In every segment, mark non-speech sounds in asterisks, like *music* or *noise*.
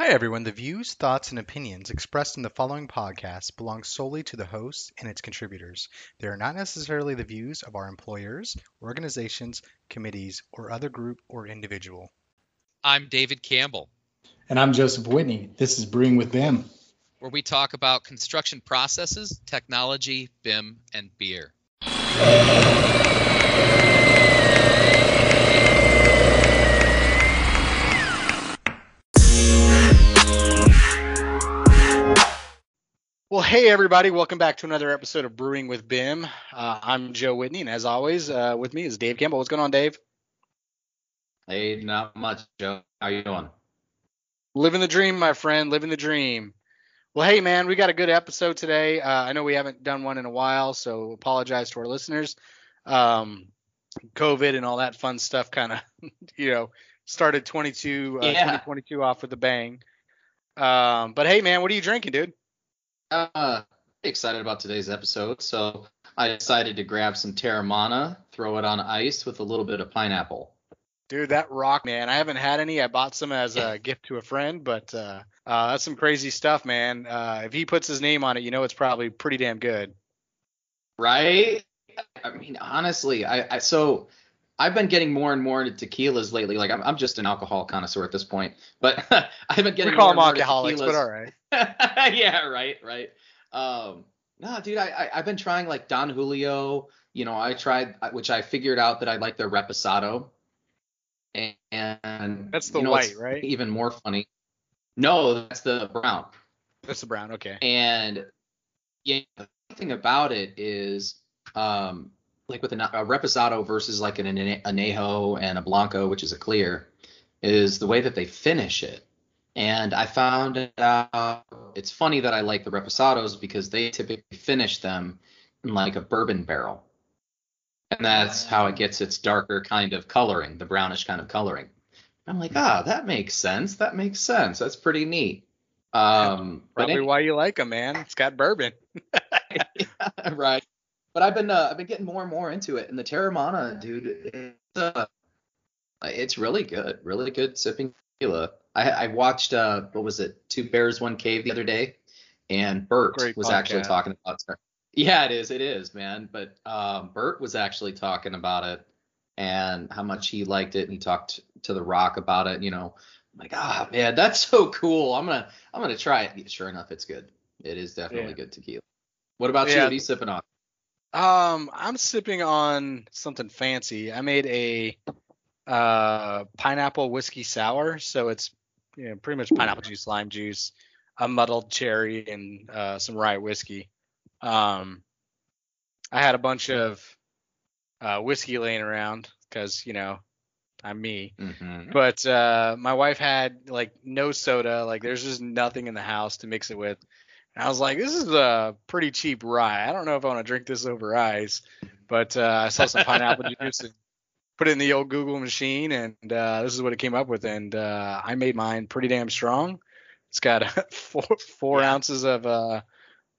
Hi, everyone. The views, thoughts, and opinions expressed in the following podcast belong solely to the host and its contributors. They are not necessarily the views of our employers, organizations, committees, or other group or individual. I'm David Campbell, And I'm Joseph Whitney. This is Brewing with Bim. where we talk about construction processes, technology, BIM, and beer. Well, hey, everybody. Welcome back to another episode of Brewing with Bim. Uh, I'm Joe Whitney, and as always, uh, with me is Dave Campbell. What's going on, Dave? Hey, not much, Joe. How you doing? Living the dream, my friend. Living the dream. Well, hey, man, we got a good episode today. Uh, I know we haven't done one in a while, so apologize to our listeners. Um, COVID and all that fun stuff kind of, *laughs* you know, started 22, uh, Yeah. 2022 off with a bang. Um, but hey, man, what are you drinking, dude? Uh, excited about today's episode. So I decided to grab some Teremana, throw it on ice with a little bit of pineapple. Dude, that rock, man. I haven't had any. I bought some as a *laughs* gift to a friend, but uh, uh, that's some crazy stuff, man. Uh, if he puts his name on it, you know it's probably pretty damn good. Right? I mean, honestly, I, I so I've been getting more and more into tequilas lately. Like I'm, I'm just an alcohol connoisseur at this point, but *laughs* I've been getting We call more them and more alcoholics, but all right. *laughs* yeah, right, right. Um, no, dude, I, I I've been trying like Don Julio. You know, I tried, which I figured out that I like their Reposado. And, and That's the you know, white, right? Even more funny. No, that's the brown. That's the brown. Okay. And yeah, the thing about it is, um, like with a, a Reposado versus like an Anejo and a Blanco, which is a clear, is the way that they finish it. And I found out it's funny that I like the Reposados because they typically finish them in like a bourbon barrel. And that's how it gets its darker kind of coloring, the brownish kind of coloring. I'm like, ah, that makes sense. That makes sense. That's pretty neat. Um, but Probably why you like them, man. It's got bourbon. *laughs* yeah, right. But I've been uh, I've been getting more and more into it, and the Teremana, dude, it's uh, it's really good, really good sipping tequila. I I watched uh, what was it, Two Bears One Cave the other day, and Bert Great was actually talking about. Yeah, it is, it is, man. But um, Bert was actually talking about it and how much he liked it, and he talked to the Rock about it. You know, I'm like, ah, man, that's so cool. I'm gonna I'm gonna try it. Sure enough, it's good. It is definitely Yeah. good tequila. What about you? What are you sipping on? Um, I'm sipping on something fancy. I made a uh pineapple whiskey sour, so it's you know pretty much pineapple juice, lime juice, a muddled cherry, and uh, some rye whiskey. Um, I had a bunch of uh, whiskey laying around because you know I'm me. Mm-hmm. But uh, my wife had like no soda, like there's just nothing in the house to mix it with. I was like, this is a pretty cheap rye. I don't know if I want to drink this over ice. But uh, I saw some pineapple *laughs* juice and put it in the old Google machine, and uh, this is what it came up with. And uh, I made mine pretty damn strong. It's got *laughs* four four ounces of uh,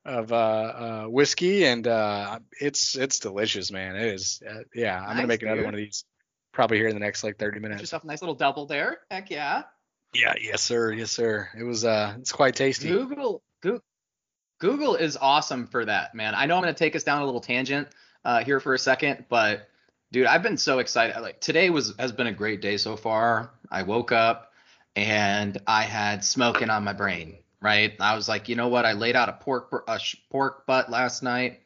of uh, uh, whiskey, and uh, it's it's delicious, man. It is. Uh, yeah, I'm gonna Nice, make another one of these probably here in the next like 30 minutes. Yourself a nice little double there. Heck yeah. Yeah, yes sir, yes sir. It was uh, it's quite tasty. Google, Google, Google is awesome for that, man. I know I'm gonna take us down a little tangent uh, here for a second, but dude, I've been so excited. Like today was has been a great day so far. I woke up and I had smoking on my brain. Right, I was like, you know what? I laid out a pork a sh- pork butt last night,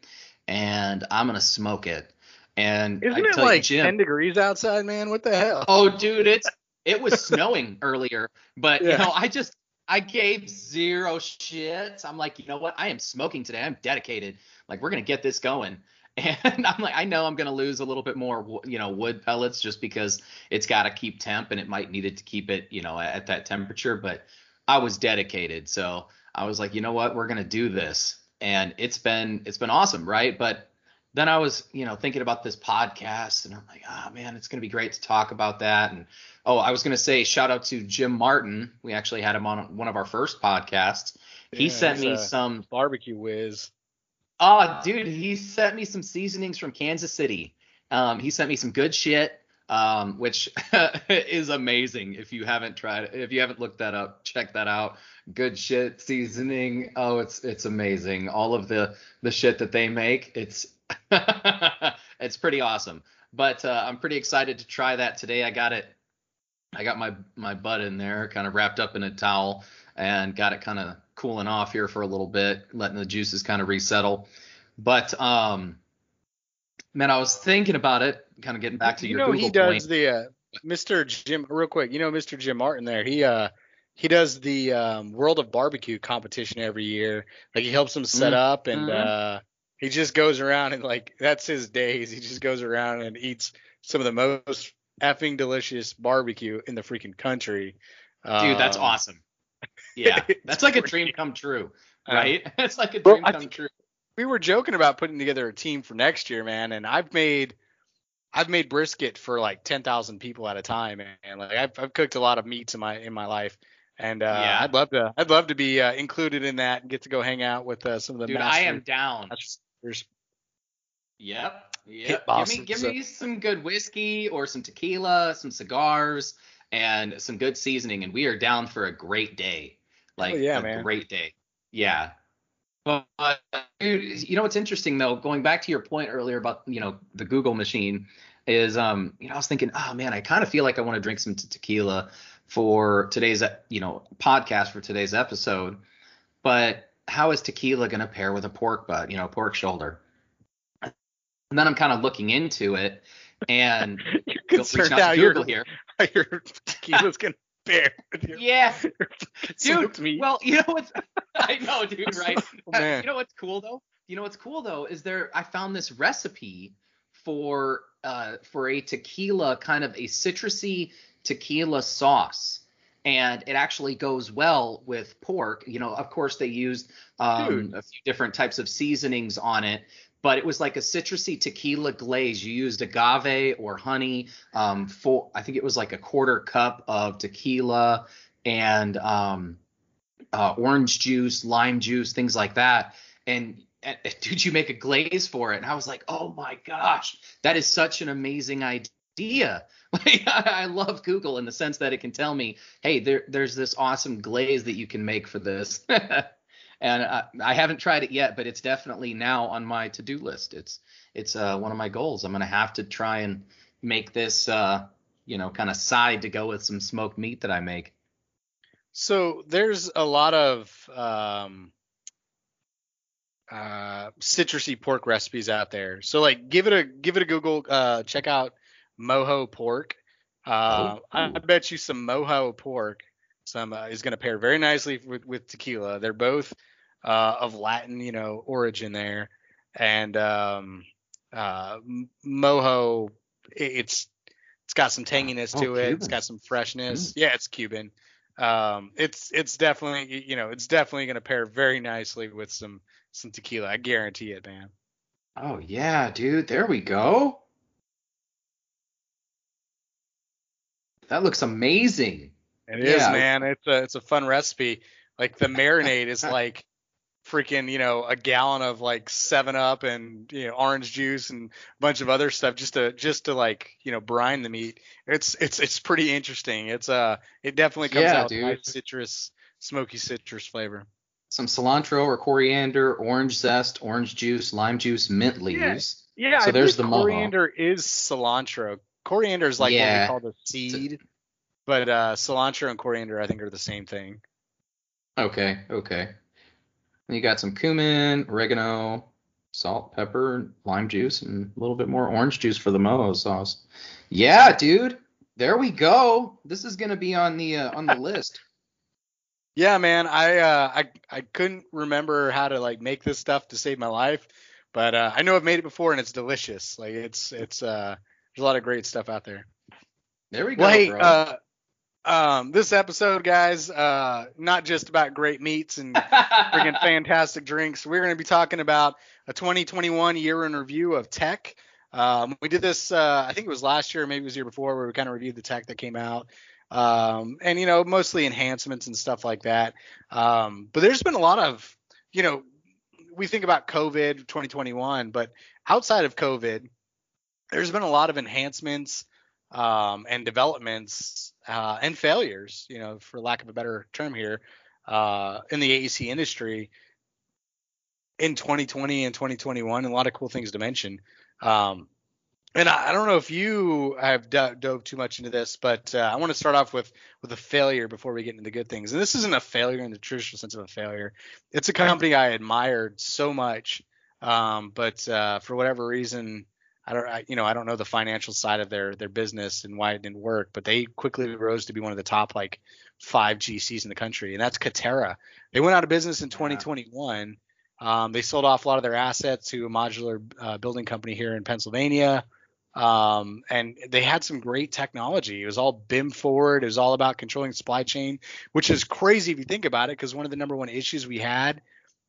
and I'm gonna smoke it. And I Isn't it like Jim, 10 degrees outside, man? What the hell? Oh, dude, it's it was snowing *laughs* earlier, but you know, I just I gave zero shits. I'm like, you know what? I am smoking today. I'm dedicated. Like, we're gonna get this going. *laughs* And I'm like, I know I'm gonna lose a little bit more, you know, wood pellets just because it's got to keep temp and it might need it to keep it, you know, at that temperature. But I was dedicated, so I was like, you know what? We're gonna do this, and it's been it's been awesome, right? But then I was, you know, thinking about this podcast, and I'm like, oh man, it's gonna be great to talk about that. And oh, I was gonna say shout out to Jim Martin. We actually had him on one of our first podcasts. He Yeah, sent me some. barbecue whiz. Oh, dude, he sent me some seasonings from Kansas City. Um, he sent me some good shit. um, which *laughs* is amazing. If you haven't tried, if you haven't looked that up, check that out. Good shit seasoning. Oh, it's it's amazing. All of the the shit that they make, it's *laughs* it's pretty awesome. But uh, I'm pretty excited to try that today. I got it. I got my my butt in there, kind of wrapped up in a towel, and got it kind of cooling off here for a little bit, letting the juices kind of resettle. But um, man, I was thinking about it, kind of getting back to you your know Google he does point. the uh, Mr. Jim real quick. You know Mr. Jim Martin there. He uh he does the um, World of Barbecue competition every year. Like he helps them set Mhm. up and Mhm. uh he just goes around and like that's his days. He just goes around and eats some of the most effing delicious barbecue in the freaking country. Dude, that's Um, awesome. Yeah, *laughs* that's like a dream come true, Uh, right? *laughs* It's like a dream I come true. we were joking about putting together a team for next year, man, and I've made I've made brisket for like ten thousand people at a time, and like I've, I've cooked a lot of meats in my in my life, and uh, Yeah. I'd love to I'd love to be uh, included in that and get to go hang out with uh, some of the Dude, I am down. Yep. Yep. Give me give me some good whiskey or some tequila, some cigars, and some good seasoning, and we are down for a great day. Like yeah, a man. great day. Yeah. But, you know what's interesting though, going back to your point earlier about you know the Google machine, is um you know I was thinking, oh man, I kind of feel like I want to drink some te- tequila for today's you know podcast for today's episode, but how is tequila going to pair with a pork butt, you know, pork shoulder? And then I'm kind of looking into it, and *laughs* You're concerned out how to your Google here. *laughs* how your tequila's gonna bear with your Yeah, *laughs* smoked dude. meat. Well, you know what's I know, dude, right? Oh, man. You know what's cool though? You know what's cool though is there I found this recipe for uh for a tequila kind of a citrusy tequila sauce. And it actually goes well with pork. You know, of course they used um, a few different types of seasonings on it, but it was like a citrusy tequila glaze. You used agave or honey. Um, for I think it was like a quarter cup of tequila and um, uh, orange juice, lime juice, things like that. And, and *laughs* dude, you make a glaze for it, and I was like, oh my gosh, that is such an amazing idea. *laughs* Like I I love Google in the sense that it can tell me, hey, there, there's this awesome glaze that you can make for this. *laughs* and I, I haven't tried it yet, but it's definitely now on my to-do list. It's it's uh, one of my goals. I'm gonna have to try and make this, uh, you know, kind of side to go with some smoked meat that I make. So there's a lot of um, uh, citrusy pork recipes out there. So like, give it a give it a Google. Uh, check out mojo pork. Uh, I, I bet you some mojo pork some uh, is going to pair very nicely with, with tequila. They're both uh, of Latin, you know, origin there, and um, uh, mojo it, it's it's got some tanginess Oh, to it. It's Cuban. got some freshness. Yeah, it's Cuban. Um, it's it's definitely you know it's definitely going to pair very nicely with some some tequila. I guarantee it, man. Oh yeah, dude. There we go. That looks amazing. It is, Yeah. man. It's a it's a fun recipe. Like the marinade is *laughs* like freaking, you know, a gallon of like Seven Up and you know orange juice and a bunch of other stuff just to just to like you know brine the meat. It's it's it's pretty interesting. It's uh it definitely comes Yeah, out with nice citrus, smoky citrus flavor. Some cilantro or coriander, orange zest, orange juice, lime juice, mint leaves. Yeah, yeah So I there's the coriander is cilantro. Coriander is like Yeah. what we call the seed, but uh, cilantro and coriander I think are the same thing. Okay, okay. And you got some cumin, oregano, salt, pepper, lime juice, and a little bit more orange juice for the mojo sauce. Yeah, dude. There we go. This is gonna be on the uh, on the list. *laughs* Yeah, man. I uh, I I couldn't remember how to like make this stuff to save my life, but uh, I know I've made it before and it's delicious. Like it's it's uh there's a lot of great stuff out there. There we go, Well, hey, bro. uh, um, this episode, guys, uh, not just about great meats and freaking *laughs* fantastic drinks. We're going to be talking about a 2021 year in review of tech. Um, we did this, uh, I think it was last year, maybe it was the year before, where we kind of reviewed the tech that came out. Um, and, you know, mostly enhancements and stuff like that. Um, but there's been a lot of, you know, we think about COVID 2021, but outside of COVID, there's been a lot of enhancements um, and developments uh, and failures, you know, for lack of a better term here, uh, in the AEC industry in 2020 and 2021. And a lot of cool things to mention. Um, and I, I, don't know if you have do- dove too much into this, but uh, I want to start off with with a failure before we get into the good things. And this isn't a failure in the traditional sense of a failure. It's a company I admired so much, um, but uh, for whatever reason, I don't, I, you know, I don't know the financial side of their their business and why it didn't work. But they quickly rose to be one of the top like five GCs in the country, and that's Katerra. They went out of business in 2021. Um, they sold off a lot of their assets to a modular uh, building company here in Pennsylvania. Um, and they had some great technology. It was all BIM forward. It was all about controlling supply chain, which is crazy if you think about it, because one of the number one issues we had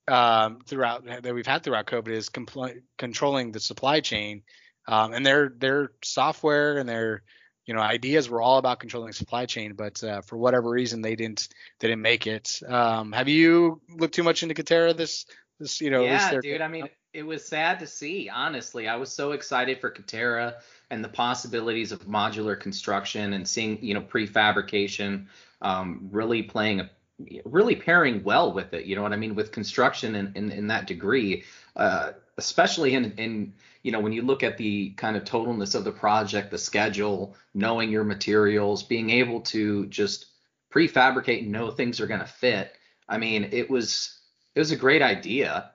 um, throughout that we've had throughout COVID is compl- controlling the supply chain. Um, and their their software and their you know ideas were all about controlling supply chain, but uh, for whatever reason they didn't they didn't make it. Um, have you looked too much into Katerra this this you know? Yeah, dude. I mean, it was sad to see. Honestly, I was so excited for Katerra and the possibilities of modular construction and seeing you know prefabrication um, really playing a really pairing well with it. You know what I mean with construction in in, in that degree, uh, especially in in you know when you look at the kind of totalness of the project, the schedule, knowing your materials, being able to just prefabricate and know things are going to fit. I mean, it was it was a great idea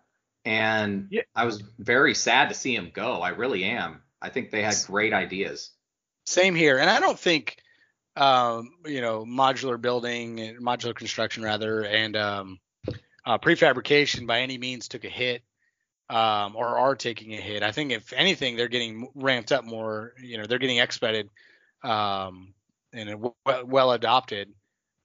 and yeah. I was very sad to see him go. I really am. I think they had great ideas. Same here, and I don't think um, you know modular building, modular construction rather, and um, uh, prefabrication by any means took a hit um, or are taking a hit. I think if anything, they're getting ramped up more. You know, they're getting expedited um, and w- well adopted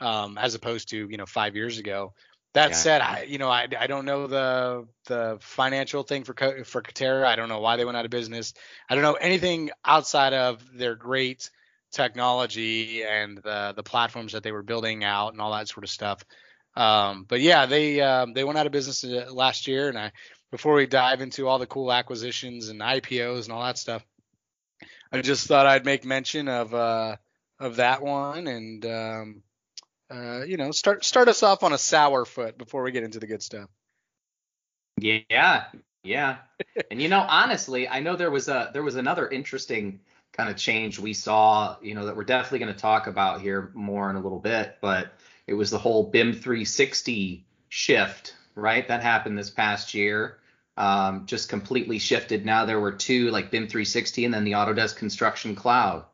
um, as opposed to you know five years ago. That yeah. said, I you know I, I don't know the the financial thing for for Katerra. I don't know why they went out of business. I don't know anything outside of their great technology and the the platforms that they were building out and all that sort of stuff. Um, but yeah, they um, they went out of business uh, last year. And I before we dive into all the cool acquisitions and IPOs and all that stuff, I just thought I'd make mention of uh, of that one and um, uh, you know, start start us off on a sour foot before we get into the good stuff. Yeah, yeah. and you know, honestly, I know there was a there was another interesting kind of change we saw, you know, that we're definitely going to talk about here more in a little bit, but it was the whole BIM 360 shift, right? That happened this past year. Um, just completely shifted. Now there were two like BIM 360 and then the Autodesk Construction Cloud.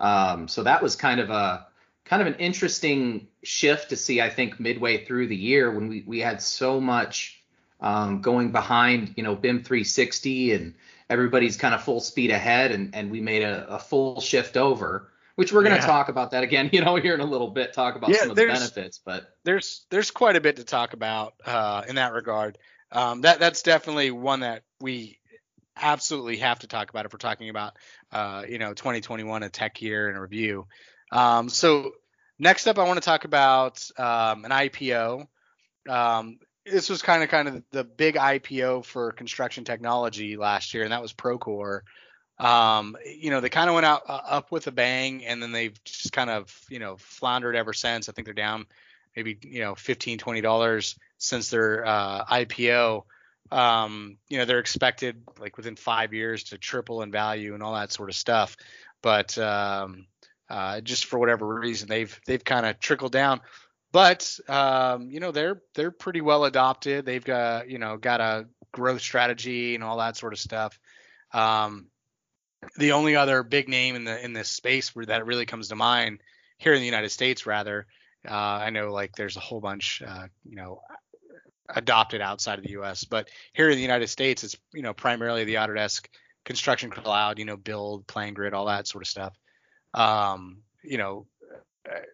Um, so that was kind of a kind of an interesting shift to see, I think, midway through the year when we, we had so much um, going behind, you know, BIM 360 and everybody's kind of full speed ahead and, and we made a, a full shift over, which we're going to yeah. talk about that again, *laughs* you know, here in a little bit, talk about yeah, some of the benefits, but there's, there's quite a bit to talk about uh, in that regard. Um, that that's definitely one that we absolutely have to talk about if we're talking about, uh, you know, 2021, a tech year and a review. Um, so next up, I want to talk about um, an IPO. Um, this was kind of kind of the big IPO for construction technology last year, and that was Procore. Um, you know, they kind of went out uh, up with a bang, and then they've just kind of you know floundered ever since. I think they're down maybe you know 15 20 dollars since their uh, IPO. Um, you know, they're expected like within five years to triple in value and all that sort of stuff. But um, uh, just for whatever reason they've they've kind of trickled down. But um, you know they're they're pretty well adopted. They've got you know got a growth strategy and all that sort of stuff. Um, the only other big name in the in this space where that really comes to mind here in the United States, rather, uh, I know like there's a whole bunch uh, you know adopted outside of the U.S., but here in the United States, it's you know primarily the Autodesk Construction Cloud, you know, Build, PlanGrid, all that sort of stuff. Um, you know,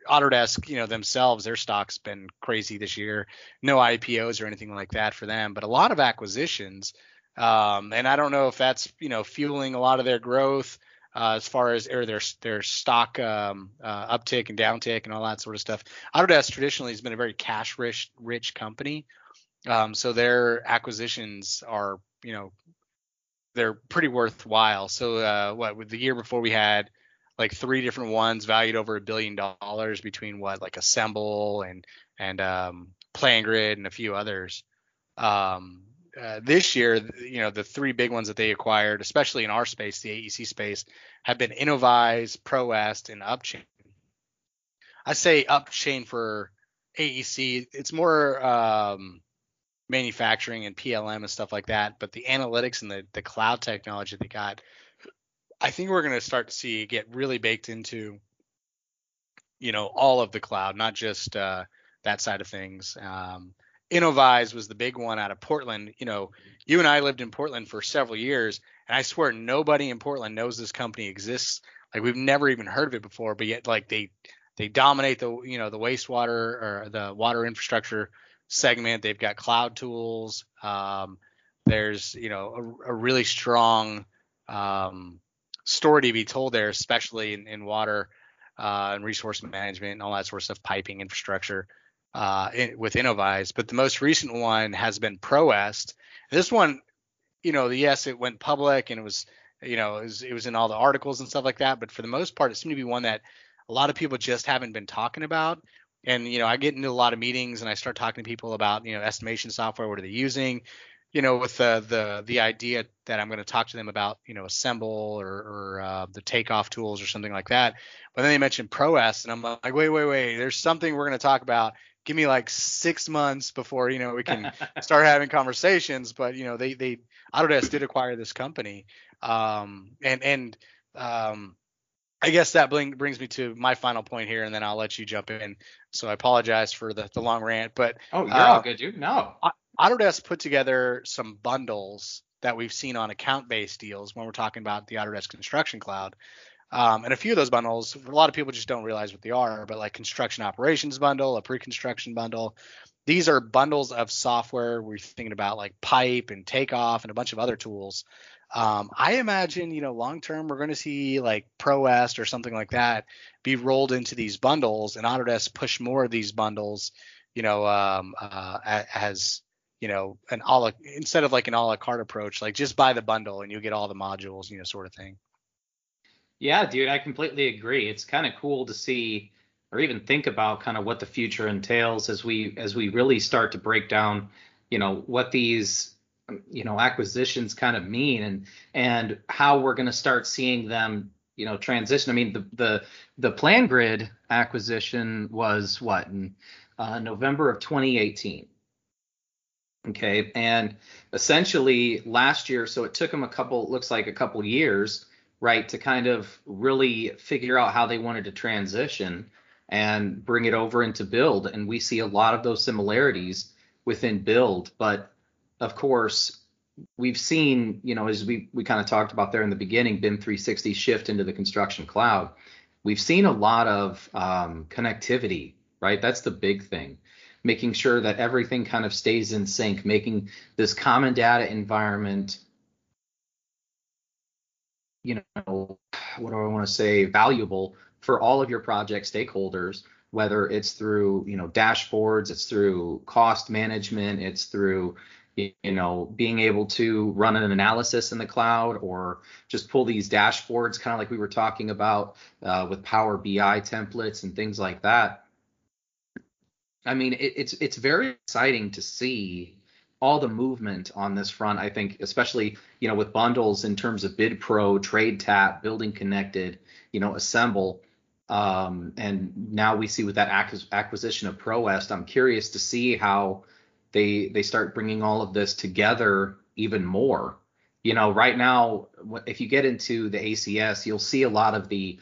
Autodesk, you know, themselves, their stock's been crazy this year. No IPOs or anything like that for them, but a lot of acquisitions. Um, and I don't know if that's, you know, fueling a lot of their growth uh, as far as or their their stock um, uh, uptick and downtick and all that sort of stuff. Autodesk traditionally has been a very cash rich rich company, um, so their acquisitions are, you know, they're pretty worthwhile. So uh, what with the year before we had like three different ones valued over a billion dollars between what like Assemble and and um, PlanGrid and a few others. Um, uh, this year, you know, the three big ones that they acquired, especially in our space, the AEC space, have been Innovyze, ProEst, and Upchain. I say Upchain for AEC. It's more um, manufacturing and PLM and stuff like that, but the analytics and the the cloud technology they got, I think we're going to start to see get really baked into, you know, all of the cloud, not just uh, that side of things. Um, Innovyze was the big one out of Portland. You know, you and I lived in Portland for several years, and I swear nobody in Portland knows this company exists. Like we've never even heard of it before, but yet like they they dominate the you know the wastewater or the water infrastructure segment. They've got cloud tools. Um, there's you know a, a really strong um, story to be told there, especially in, in water uh, and resource management and all that sort of stuff, piping infrastructure uh, in, with Innovyze. But the most recent one has been ProEst. This one, you know, yes, it went public and it was, you know, it was, it was in all the articles and stuff like that. But for the most part, it seemed to be one that a lot of people just haven't been talking about. And you know, I get into a lot of meetings and I start talking to people about, you know, estimation software. What are they using? You know, with the the the idea that I'm going to talk to them about, you know, Assemble or, or uh, the takeoff tools or something like that. But then they mentioned ProEst, and I'm like, wait, wait, wait. There's something we're going to talk about give me like six months before you know we can *laughs* start having conversations. But you know they they Autodesk did acquire this company, um, and and um, I guess that bring, brings me to my final point here, and then I'll let you jump in. So I apologize for the, the long rant, but oh, you're uh, all good, dude. No, Autodesk put together some bundles that we've seen on account-based deals when we're talking about the Autodesk Construction Cloud. Um, and a few of those bundles, a lot of people just don't realize what they are, but like construction operations bundle, a pre-construction bundle, these are bundles of software. We're thinking about like pipe and takeoff and a bunch of other tools. Um, I imagine, you know, long term, we're going to see like ProEst or something like that be rolled into these bundles, and Autodesk push more of these bundles, you know, um, uh, as you know, an a la, instead of like an a la carte approach, like just buy the bundle and you get all the modules, you know, sort of thing. Yeah, dude, I completely agree. It's kind of cool to see or even think about kind of what the future entails as we as we really start to break down, you know, what these you know acquisitions kind of mean and and how we're going to start seeing them you know transition. I mean the the the plan grid acquisition was what in uh, November of 2018. Okay, and essentially last year, so it took them a couple, looks like a couple years right, to kind of really figure out how they wanted to transition and bring it over into build. And we see a lot of those similarities within build. But of course, we've seen, you know, as we, we kind of talked about there in the beginning, BIM 360 shift into the construction cloud. We've seen a lot of um, connectivity, right? That's the big thing. Making sure that everything kind of stays in sync, making this common data environment you know, what do I want to say, valuable for all of your project stakeholders, whether it's through, you know, dashboards, it's through cost management, it's through, you know, being able to run an analysis in the cloud or just pull these dashboards, kind of like we were talking about uh, with Power BI templates and things like that. I mean, it, it's it's very exciting to see all the movement on this front. I think, especially you know, with bundles in terms of Bid Pro, TradeTapp, Building Connected, you know, Assemble, um, and now we see with that acquisition of ProEst. I'm curious to see how they they start bringing all of this together even more. You know, right now, if you get into the ACC, you'll see a lot of the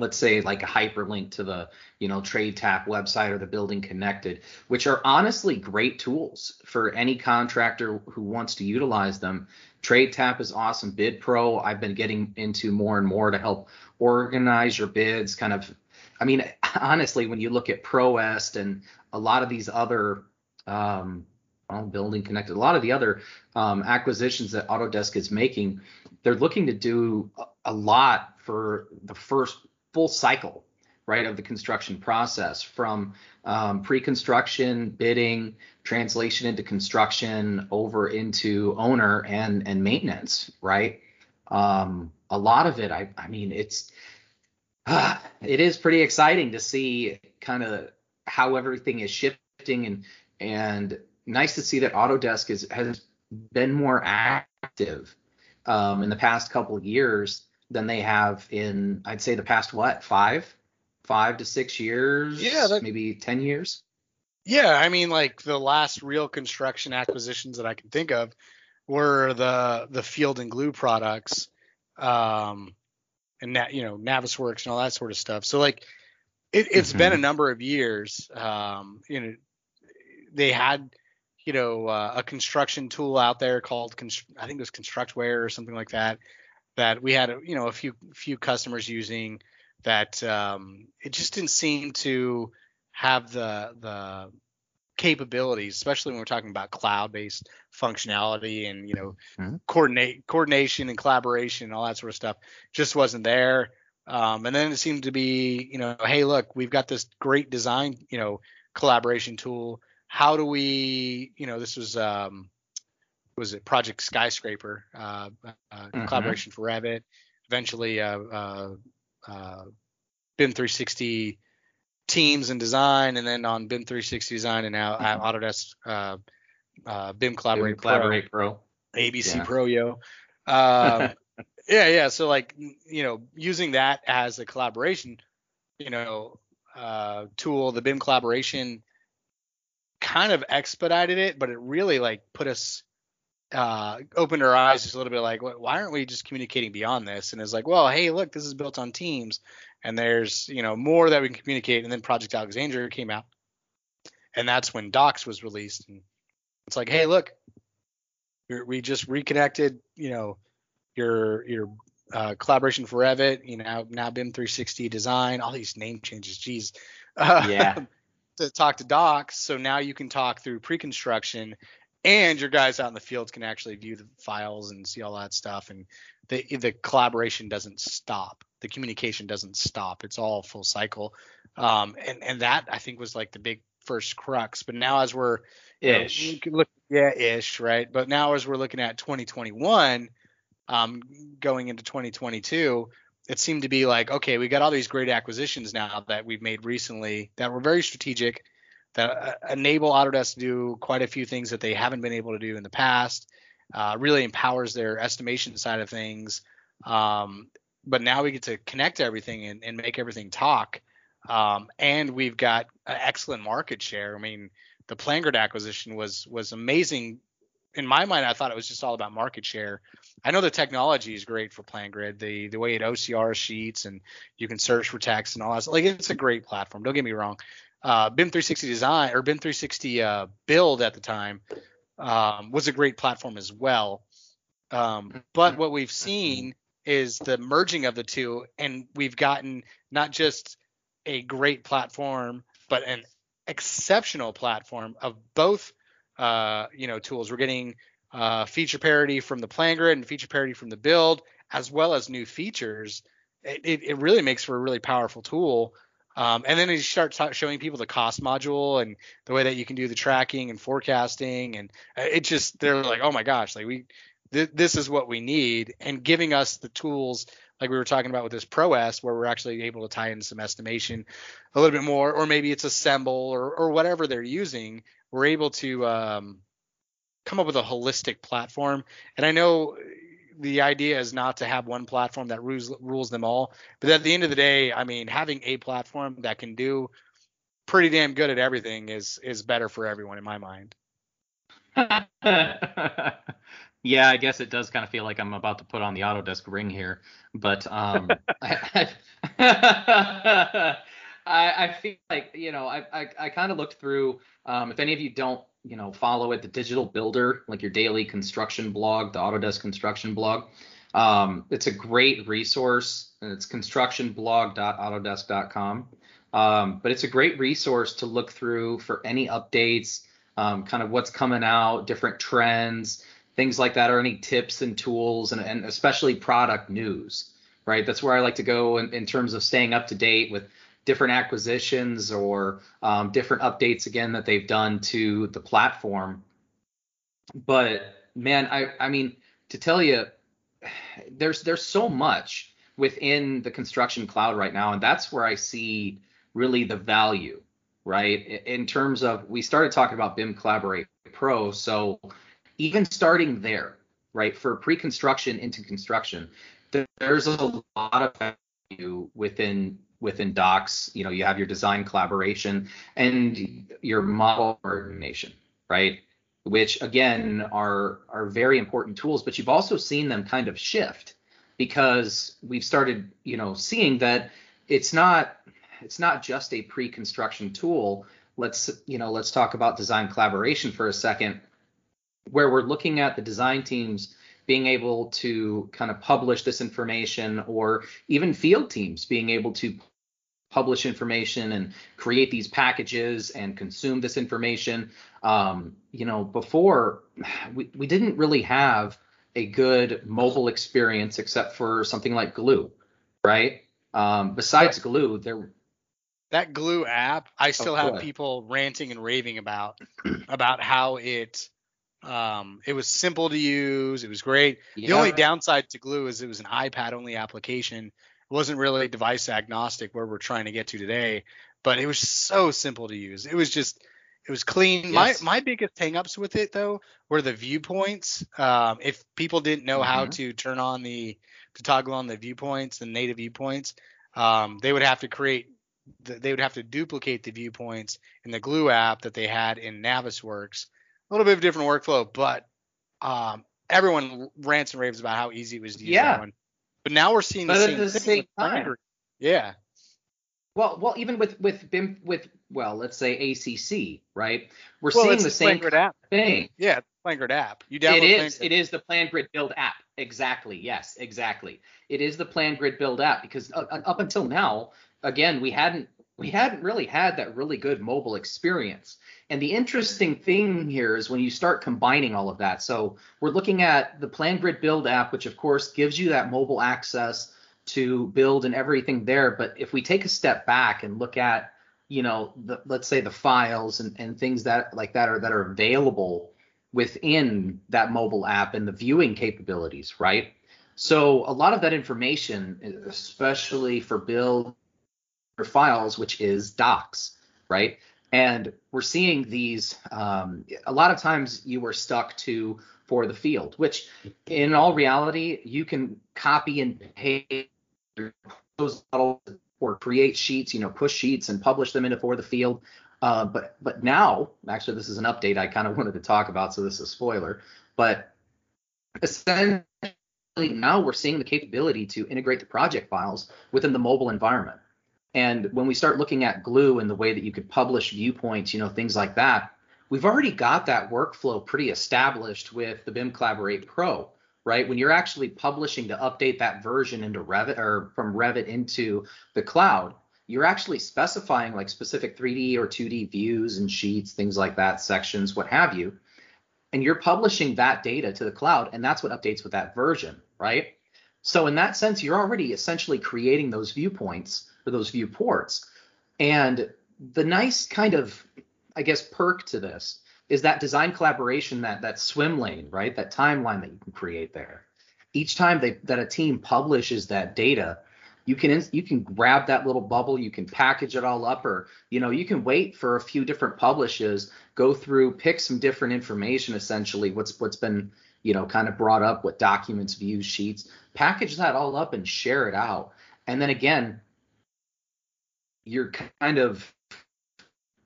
let's say like a hyperlink to the you know TradeTapp website or the building connected which are honestly great tools for any contractor who wants to utilize them. TradeTapp is awesome. Bid pro i've been getting into more and more to help organize your bids kind of i mean *laughs* honestly when you look at proest and a lot of these other um, well, building connected a lot of the other um, acquisitions that autodesk is making they're looking to do a lot for the first full cycle right of the construction process from um, pre-construction bidding translation into construction over into owner and and maintenance right? Um, a lot of it, I I mean, it's uh, *sighs* it is pretty exciting to see kind of how everything is shifting and and nice to see that Autodesk is has been more active um, in the past couple of years than they have in I'd say the past what five five to six years Yeah, that- maybe ten years Yeah, I mean, like the last real construction acquisitions that I can think of were the the Field and Glue products, um, and that you know Navisworks and all that sort of stuff. So like, it, it's been a number of years. Um, you know, they had you know uh, a construction tool out there called Const- I think it was Constructware or something like that that we had you know a few few customers using that um, it just didn't seem to have the the capabilities, especially when we're talking about cloud-based functionality and you know Mhm. coordinate coordination and collaboration and all that sort of stuff, just wasn't there. Um, and then it seemed to be, you know, hey, look, we've got this great design, you know, collaboration tool. How do we, you know, this was um, was it Project Skyscraper, uh, uh, Mhm. collaboration for Revit, eventually uh, uh, uh, BIM 360 teams and design, and then on BIM 360 design, and now uh, Autodesk uh, uh, BIM Collaborate, Pro, collaborate pro ABC Yeah. Pro Yo. Um, *laughs* yeah, yeah. So like, you know, using that as a collaboration, you know, uh, tool, the BIM collaboration kind of expedited it, but it really like put us uh opened our eyes just a little bit like why aren't we just communicating beyond this? And it's like well hey look this is built on teams and there's you know more that we can communicate. And then project alexandria came out and that's when docs was released and it's like hey look we just reconnected you know your your uh, collaboration for revit you know now bim 360 design all these name changes geez. Uh, *laughs* Yeah. to talk to docs so now you can talk through pre-construction and your guys out in the field can actually view the files and see all that stuff and the the collaboration doesn't stop. The communication doesn't stop. It's all full cycle. Um and and that i think was like the big first crux. But now as we're ish. you can look yeah ish right? But now as we're looking at 2021 um going into 2022 it seemed to be like okay we got all these great acquisitions now that we've made recently that were very strategic that uh, enable Autodesk to do quite a few things that they haven't been able to do in the past. Uh, really empowers their estimation side of things. Um, but now we get to connect everything and, and make everything talk. Um, and we've got excellent market share. I mean, the PlanGrid acquisition was was amazing. In my mind, I thought it was just all about market share. I know the technology is great for PlanGrid, the the way it OCR sheets and you can search for text and all that. Like it's a great platform. Don't get me wrong uh, BIM 360 design or BIM 360 uh, build at the time um, was a great platform as well. Um, but what we've seen is the merging of the two, and we've gotten not just a great platform, but an exceptional platform of both, uh, you know, tools. We're getting uh, feature parity from the plan grid and feature parity from the build, as well as new features. It, it, it really makes for a really powerful tool. Um, and then you start ta- showing people the cost module and the way that you can do the tracking and forecasting, and uh, it just they're like, oh my gosh, like we th- this is what we need, and giving us the tools like we were talking about with this ProEst, where we're actually able to tie in some estimation a little bit more, or maybe it's assemble or or whatever they're using. We're able to um, come up with a holistic platform, and I know the idea is not to have one platform that rules rules them all. But at the end of the day, I mean, having a platform that can do pretty damn good at everything is is better for everyone in my mind. *laughs* yeah, I guess it does kind of feel like I'm about to put on the Autodesk ring here, but um, I, *laughs* *laughs* I, I feel like you know I I, I kind of looked through. Um, if any of you don't you know follow it, the Digital Builder, like your daily construction blog, the Autodesk construction blog. Um, it's a great resource, and it's constructionblog.autodesk.com. Um, but it's a great resource to look through for any updates, um, kind of what's coming out, different trends, things like that, or any tips and tools, and, and especially product news, right? That's where I like to go in, in terms of staying up to date with different acquisitions or um, different updates again that they've done to the platform. But man, I, I mean, to tell you, there's there's so much within the construction cloud right now, and that's where I see really the value, right? In terms of we started talking about BIM Collaborate Pro, so even starting there, right, for pre-construction into construction, there's a lot of value within within docs you know you have your design collaboration and your model coordination right? Which again are are very important tools but you've also seen them kind of shift because we've started you know seeing that it's not it's not just a pre-construction tool. Let's you know let's talk about design collaboration for a second where we're looking at the design teams being able to kind of publish this information or even field teams being able to publish information and create these packages and consume this information. Um, you know, before we, we didn't really have a good mobile experience except for something like Glue, right? Um, besides Glue, there that Glue app, I still oh, have people ranting and raving about about how it um, it was simple to use. It was great. Yeah. The only downside to Glue is it was an iPad only application wasn't really device agnostic where we're trying to get to today, but it was so simple to use. It was just it was clean. Yes. My my biggest hangups with it though were the viewpoints. Um, if people didn't know mm-hmm. how to turn on the to toggle on the viewpoints, the native viewpoints, um, they would have to create they would have to duplicate the viewpoints in the Glue app that they had in Navisworks. A little bit of a different workflow, but um, everyone rants and raves about how easy it was to use yeah. that one. But now we're seeing the but same, the same time. Yeah. Well, well, even with with BIM with well, let's say ACC, right? We're well, seeing the same app. thing. Yeah, PlanGrid app. You download it is. It is the PlanGrid Build app. Exactly. Yes. Exactly. It is the PlanGrid Build app because uh, up until now, again, we hadn't we hadn't really had that really good mobile experience. And the interesting thing here is when you start combining all of that. So we're looking at the PlanGrid Build app, which of course gives you that mobile access to build and everything there. But if we take a step back and look at, you know, the, let's say the files and, and things that like that are that are available within that mobile app and the viewing capabilities, right? So a lot of that information, especially for build files, which is docs, right? And we're seeing these um, a lot of times you were stuck to for the field, which in all reality, you can copy and paste those models or create sheets, you know, push sheets and publish them into for the field. Uh, but but now, actually, this is an update I kind of wanted to talk about, so this is a spoiler. But essentially, now we're seeing the capability to integrate the project files within the mobile environment. And when we start looking at Glue and the way that you could publish viewpoints, you know, things like that, we've already got that workflow pretty established with the BIM Collaborate Pro, right? When you're actually publishing to update that version into Revit or from Revit into the cloud, you're actually specifying like specific 3D or 2D views and sheets, things like that, sections, what have you. And you're publishing that data to the cloud, and that's what updates with that version, right? So in that sense, you're already essentially creating those viewpoints or those viewports. And the nice kind of, I guess, perk to this is that design collaboration, that that swim lane, right? That timeline that you can create there. Each time they, that a team publishes that data, you can you can grab that little bubble, you can package it all up, or you know you can wait for a few different publishes, go through, pick some different information, essentially what's what's been you know kind of brought up, what documents, views, sheets, package that all up and share it out. And then again, you're kind of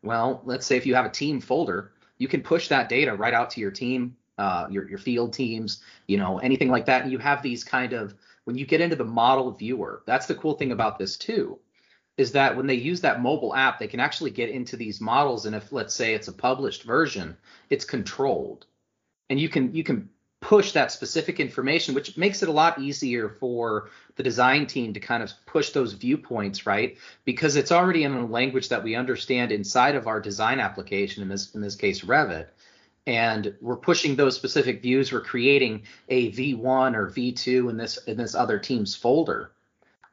well, let's say if you have a team folder, you can push that data right out to your team, uh, your your field teams, you know, anything like that. And you have these kind of when you get into the model viewer, that's the cool thing about this too, is that when they use that mobile app, they can actually get into these models. And if let's say it's a published version, it's controlled, and you can you can push that specific information, which makes it a lot easier for the design team to kind of push those viewpoints, right? Because it's already in a language that we understand inside of our design application, in this in this case Revit. And we're pushing those specific views. We're creating a V1 or V2 in this in this other team's folder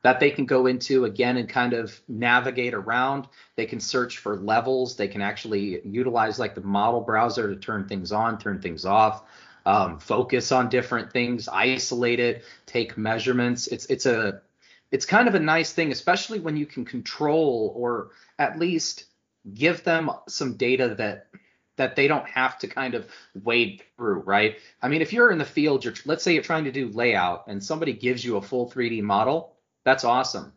that they can go into again and kind of navigate around. They can search for levels. They can actually utilize like the model browser to turn things on, turn things off um, focus on different things, isolate it, take measurements. It's it's a it's kind of a nice thing, especially when you can control or at least give them some data that that they don't have to kind of wade through, right? I mean, if you're in the field, you're let's say you're trying to do layout and somebody gives you a full 3D model, that's awesome.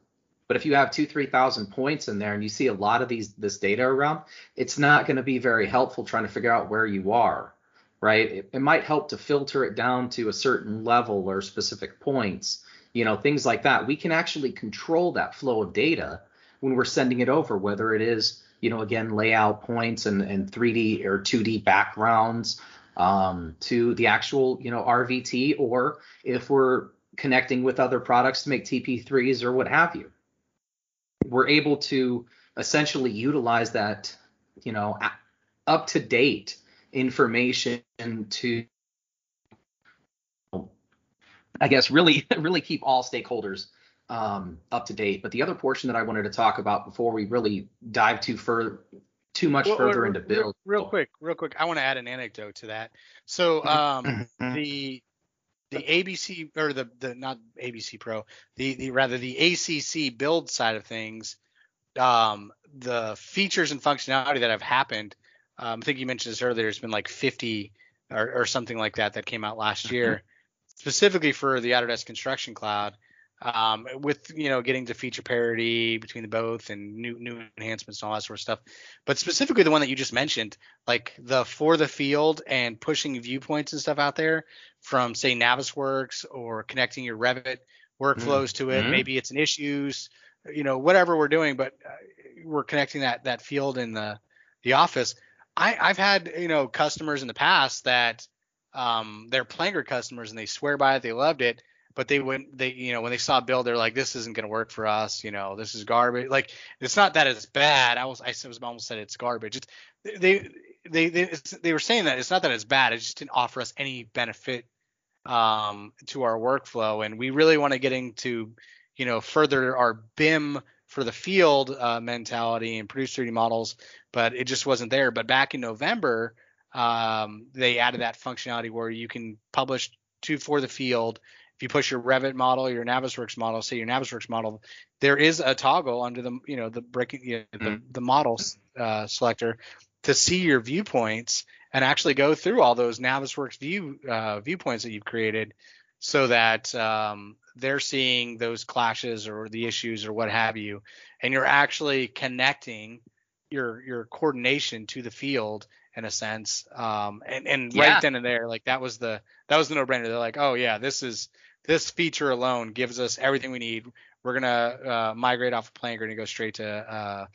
But if you have two, three thousand points in there and you see a lot of these this data around, it's not going to be very helpful trying to figure out where you are, right? It, it might help to filter it down to a certain level or specific points, you know, things like that. We can actually control that flow of data when we're sending it over, whether it is, you know, again, layout points and, and 3D or 2D backgrounds um, to the actual, you know, RVT, or if we're connecting with other products to make TP3s or what have you we're able to essentially utilize that, you know, up to date information to, I guess, really, *laughs* really keep all stakeholders um, up to date. But the other portion that I wanted to talk about before we really dive too further, too much well, further into build. Real, real, quick, real quick, I want to add an anecdote to that. So um, mm-hmm. the the ABC or the the not ABC Pro, the the rather the ACC build side of things, um, the features and functionality that have happened. Um, I think you mentioned this earlier. There's been like 50 or, or something like that that came out last year, mm-hmm. specifically for the Autodesk Construction Cloud um, with you know getting to feature parity between the both and new new enhancements and all that sort of stuff. But specifically the one that you just mentioned, like the for the field and pushing viewpoints and stuff out there from say Navisworks or connecting your Revit workflows mm-hmm. to it. Mm-hmm. Maybe it's an issues, you know, whatever we're doing, but uh, we're connecting that that field in the the office. I, I've had you know customers in the past that um, they're PlanGrid customers and they swear by it, they loved it but they went they you know when they saw Bill, they're like this isn't going to work for us you know this is garbage. Like it's not that it's bad. I was i was almost said it's garbage. It's they they they, they were saying that it's not that it's bad it just didn't offer us any benefit um to our workflow. And we really want to get into you know further our bim for the field uh, mentality and produce 3d models but it just wasn't there but back in november um, they added that functionality where you can publish to for the field if you push your Revit model, your Navisworks model, say your Navisworks model, there is a toggle under the you know the breaking you know, mm-hmm. the, the model uh, selector to see your viewpoints and actually go through all those Navisworks view uh, viewpoints that you've created, so that um, they're seeing those clashes or the issues or what have you, and you're actually connecting your your coordination to the field in a sense. Um, and and yeah. right then and there, like that was the that was the no brainer. They're like, oh yeah, this is this feature alone gives us everything we need. We're gonna uh, migrate off of PlanGrid and go straight to uh,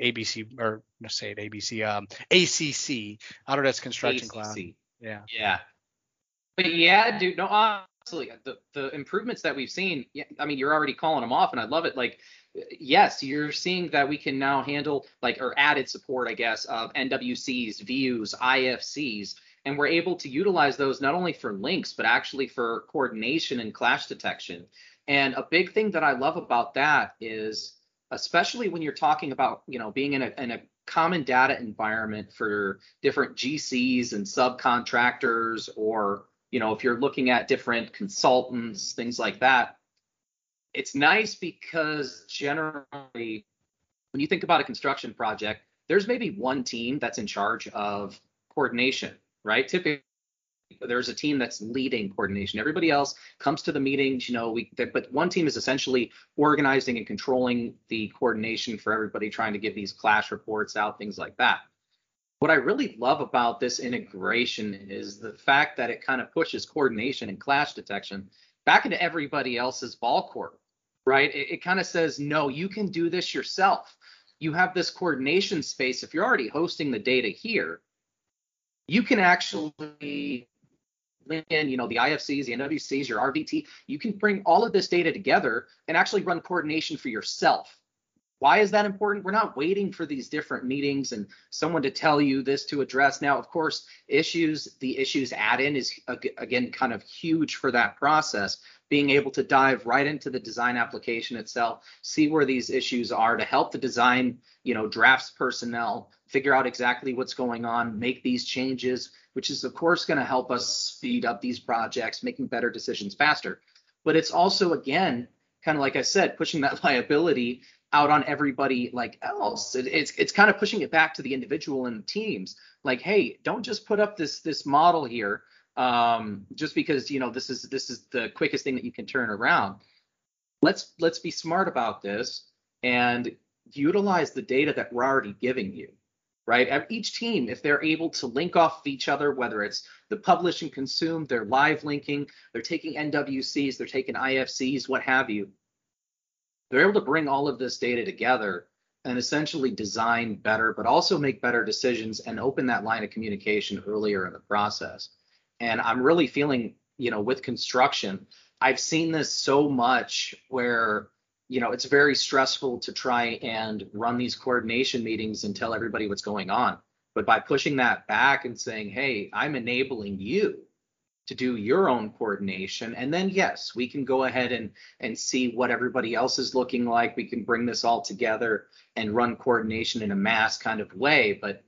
ABC or let's say it ABC um, ACC Autodesk Construction ACC. Cloud. Yeah. Yeah. But yeah, dude. No, honestly, the the improvements that we've seen, I mean, you're already calling them off, and I love it. Like, yes, you're seeing that we can now handle like or added support, I guess, of NWCs, views, IFCs and we're able to utilize those not only for links but actually for coordination and clash detection and a big thing that i love about that is especially when you're talking about you know being in a, in a common data environment for different gcs and subcontractors or you know if you're looking at different consultants things like that it's nice because generally when you think about a construction project there's maybe one team that's in charge of coordination right? Typically, there's a team that's leading coordination. Everybody else comes to the meetings, you know, we, but one team is essentially organizing and controlling the coordination for everybody trying to give these clash reports out, things like that. What I really love about this integration is the fact that it kind of pushes coordination and clash detection back into everybody else's ball court, right? It, it kind of says, no, you can do this yourself. You have this coordination space. If you're already hosting the data here, you can actually link in, you know, the IFCs, the NWCs, your RVT. You can bring all of this data together and actually run coordination for yourself. Why is that important? We're not waiting for these different meetings and someone to tell you this to address. Now, of course, issues, the issues add in is again kind of huge for that process. being able to dive right into the design application itself, see where these issues are to help the design, you know, drafts personnel figure out exactly what's going on, make these changes, which is of course going to help us speed up these projects, making better decisions faster. But it's also again, kind of like I said, pushing that *laughs* liability out on everybody like else. It, it's it's kind of pushing it back to the individual and teams. Like, hey, don't just put up this this model here um, just because you know this is this is the quickest thing that you can turn around. Let's let's be smart about this and utilize the data that we're already giving you right? Each team, if they're able to link off of each other, whether it's the publish and consume, they're live linking, they're taking NWCs, they're taking IFCs, what have you, they're able to bring all of this data together and essentially design better, but also make better decisions and open that line of communication earlier in the process. And I'm really feeling, you know, with construction, I've seen this so much where you know, it's very stressful to try and run these coordination meetings and tell everybody what's going on. But by pushing that back and saying, hey, I'm enabling you to do your own coordination. And then, yes, we can go ahead and, and see what everybody else is looking like. We can bring this all together and run coordination in a mass kind of way. But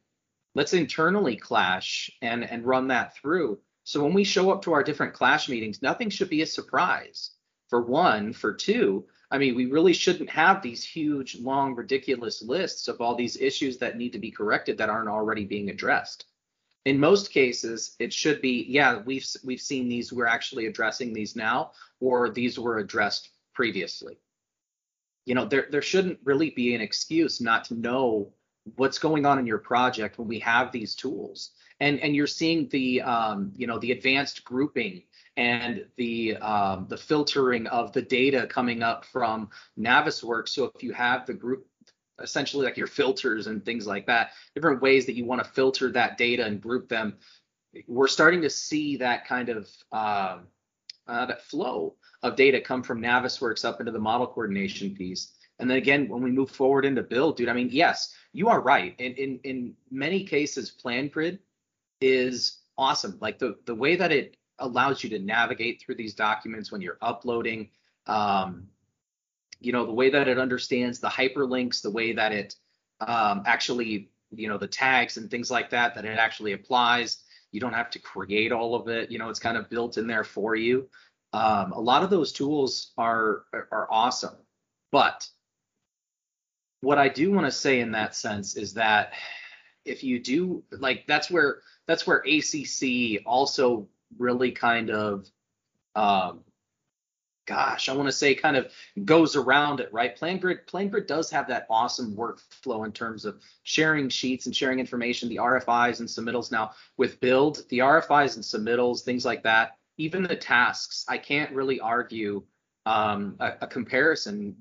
let's internally clash and, and run that through. So when we show up to our different clash meetings, nothing should be a surprise. For one, for two, I mean, we really shouldn't have these huge, long, ridiculous lists of all these issues that need to be corrected that aren't already being addressed. In most cases, it should be, yeah, we've we've seen these, we're actually addressing these now, or these were addressed previously. You know, there there shouldn't really be an excuse not to know what's going on in your project when we have these tools. And and you're seeing the um, you know, the advanced grouping and the um, the filtering of the data coming up from Navisworks. So if you have the group essentially like your filters and things like that, different ways that you want to filter that data and group them, we're starting to see that kind of uh, uh, that flow of data come from Navisworks up into the model coordination piece. And then again, when we move forward into build, dude, I mean, yes, you are right. In in in many cases, PlanGrid is awesome. Like the the way that it allows you to navigate through these documents when you're uploading. Um, you know, the way that it understands the hyperlinks, the way that it um, actually, you know, the tags and things like that, that it actually applies. You don't have to create all of it. You know, it's kind of built in there for you. Um, a lot of those tools are are awesome, but what I do want to say in that sense is that if you do like that's where that's where ACC also really kind of um, gosh, I want to say kind of goes around it, right? PlanGrid, PlanGrid does have that awesome workflow in terms of sharing sheets and sharing information, the RFIs and submittals. Now with build, the RFIs and submittals, things like that, even the tasks, I can't really argue um, a, a comparison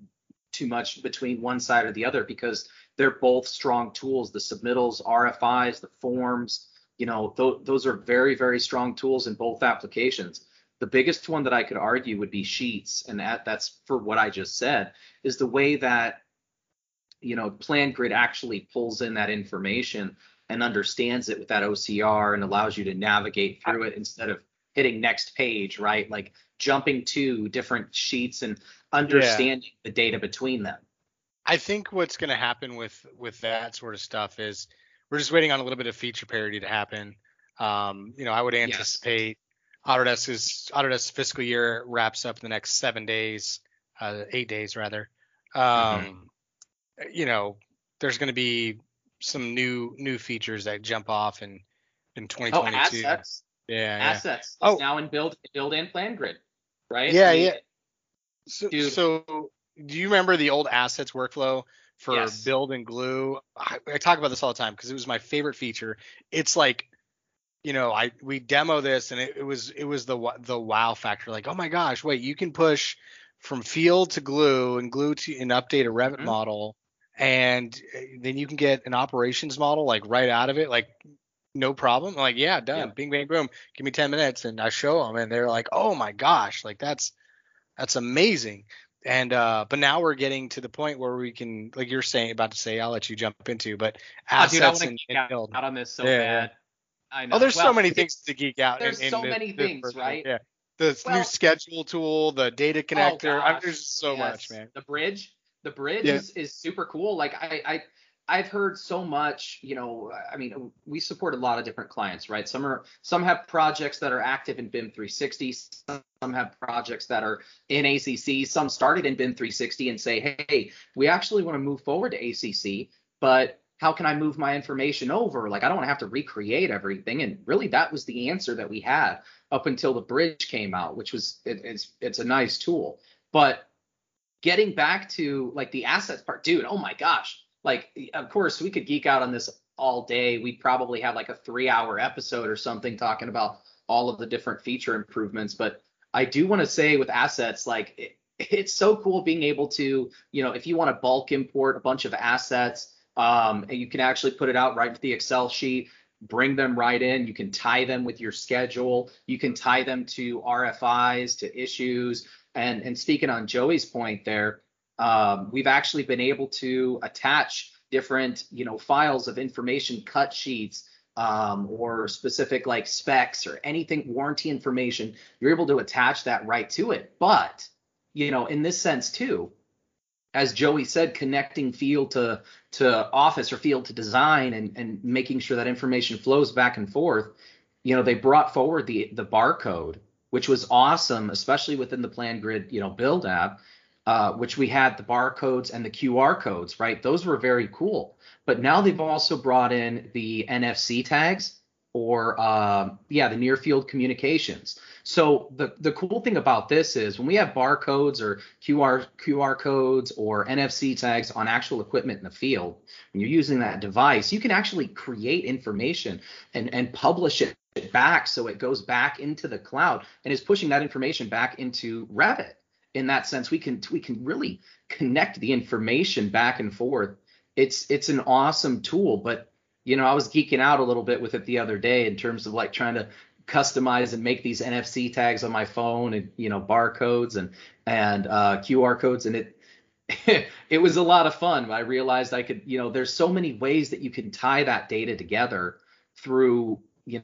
too much between one side or the other because they're both strong tools. The submittals, RFIs, the forms, you know, th- those are very, very strong tools in both applications. The biggest one that I could argue would be Sheets, and that that's for what I just said, is the way that you know PlanGrid actually pulls in that information and understands it with that OCR and allows you to navigate through it instead of hitting next page, right? Like jumping to different sheets and understanding yeah. the data between them. I think what's going to happen with with that sort of stuff is we're just waiting on a little bit of feature parity to happen. Um, you know, I would anticipate Autodesk's Autodesk fiscal year wraps up in the next seven days, uh, eight days rather. Um, mm-hmm. You know, there's going to be some new new features that jump off in in 2022. Oh, assets. Yeah, assets. Yeah. Oh, now in build build and PlanGrid, right? Yeah, yeah. So, so do you remember the old assets workflow for yes. build and glue. I, I, talk about this all the time because it was my favorite feature. It's like, you know, I we demo this and it, it was it was the the wow factor. Like, oh my gosh, wait, you can push from field to glue and glue to and update a Revit mm-hmm. model, and eh, then you can get an operations model like right out of it, like no problem. I'm like, yeah, done. Yeah. Bing, bang, boom. Give me 10 minutes, and I show them, and they're like, oh my gosh, like that's that's amazing and uh but now we're getting to the point where we can like you're saying about to say i'll let you jump into but assets oh, dude, I and, out, out on this so yeah. bad I know. Oh, there's well, so many things to geek out. There's in, in so many things, right? Yeah. the Well- new schedule tool, the data oh, connector. I mean, there's just so yes. much, man. The bridge, the bridge Yeah. is, is super cool. Like I, I, I've heard so much. You know, I mean, we support a lot of different clients, right? Some are some have projects that are active in BIM 360. Some have projects that are in ACC. Some started in BIM 360 and say, hey, we actually want to move forward to ACC, but how can I move my information over? Like I don't want to have to recreate everything. And really, that was the answer that we had up until the bridge came out, which was it, it's it's a nice tool. But getting back to like the assets part, dude, oh my gosh. Like, of course, we could geek out on this all day. We'd probably have like a three hour episode or something talking about all of the different feature improvements. But I do want to say with assets, like, it, it's so cool being able to, you know, if you want to bulk import a bunch of assets, um, and you can actually put it out right into the Excel sheet, bring them right in. You can tie them with your schedule. You can tie them to RFIs, to issues. And, and speaking on Joey's point there, um, we've actually been able to attach different, you know, files of information, cut sheets, um, or specific like specs or anything warranty information. You're able to attach that right to it. But, you know, in this sense too, as Joey said, connecting field to to office or field to design and, and making sure that information flows back and forth. You know, they brought forward the the barcode, which was awesome, especially within the PlanGrid, you know, build app, uh, which we had the barcodes and the QR codes, right? Those were very cool. But now they've also brought in the NFC tags or um, yeah, the near field communications. So the the cool thing about this is when we have barcodes or QR QR codes or NFC tags on actual equipment in the field, when you're using that device, you can actually create information and and publish it back so it goes back into the cloud and is pushing that information back into Revit. In that sense, we can we can really connect the information back and forth. It's it's an awesome tool, but you know, I was geeking out a little bit with it the other day in terms of like trying to customize and make these NFC tags on my phone and you know barcodes and and uh, QR codes and it *laughs* it was a lot of fun. I realized I could you know there's so many ways that you can tie that data together through you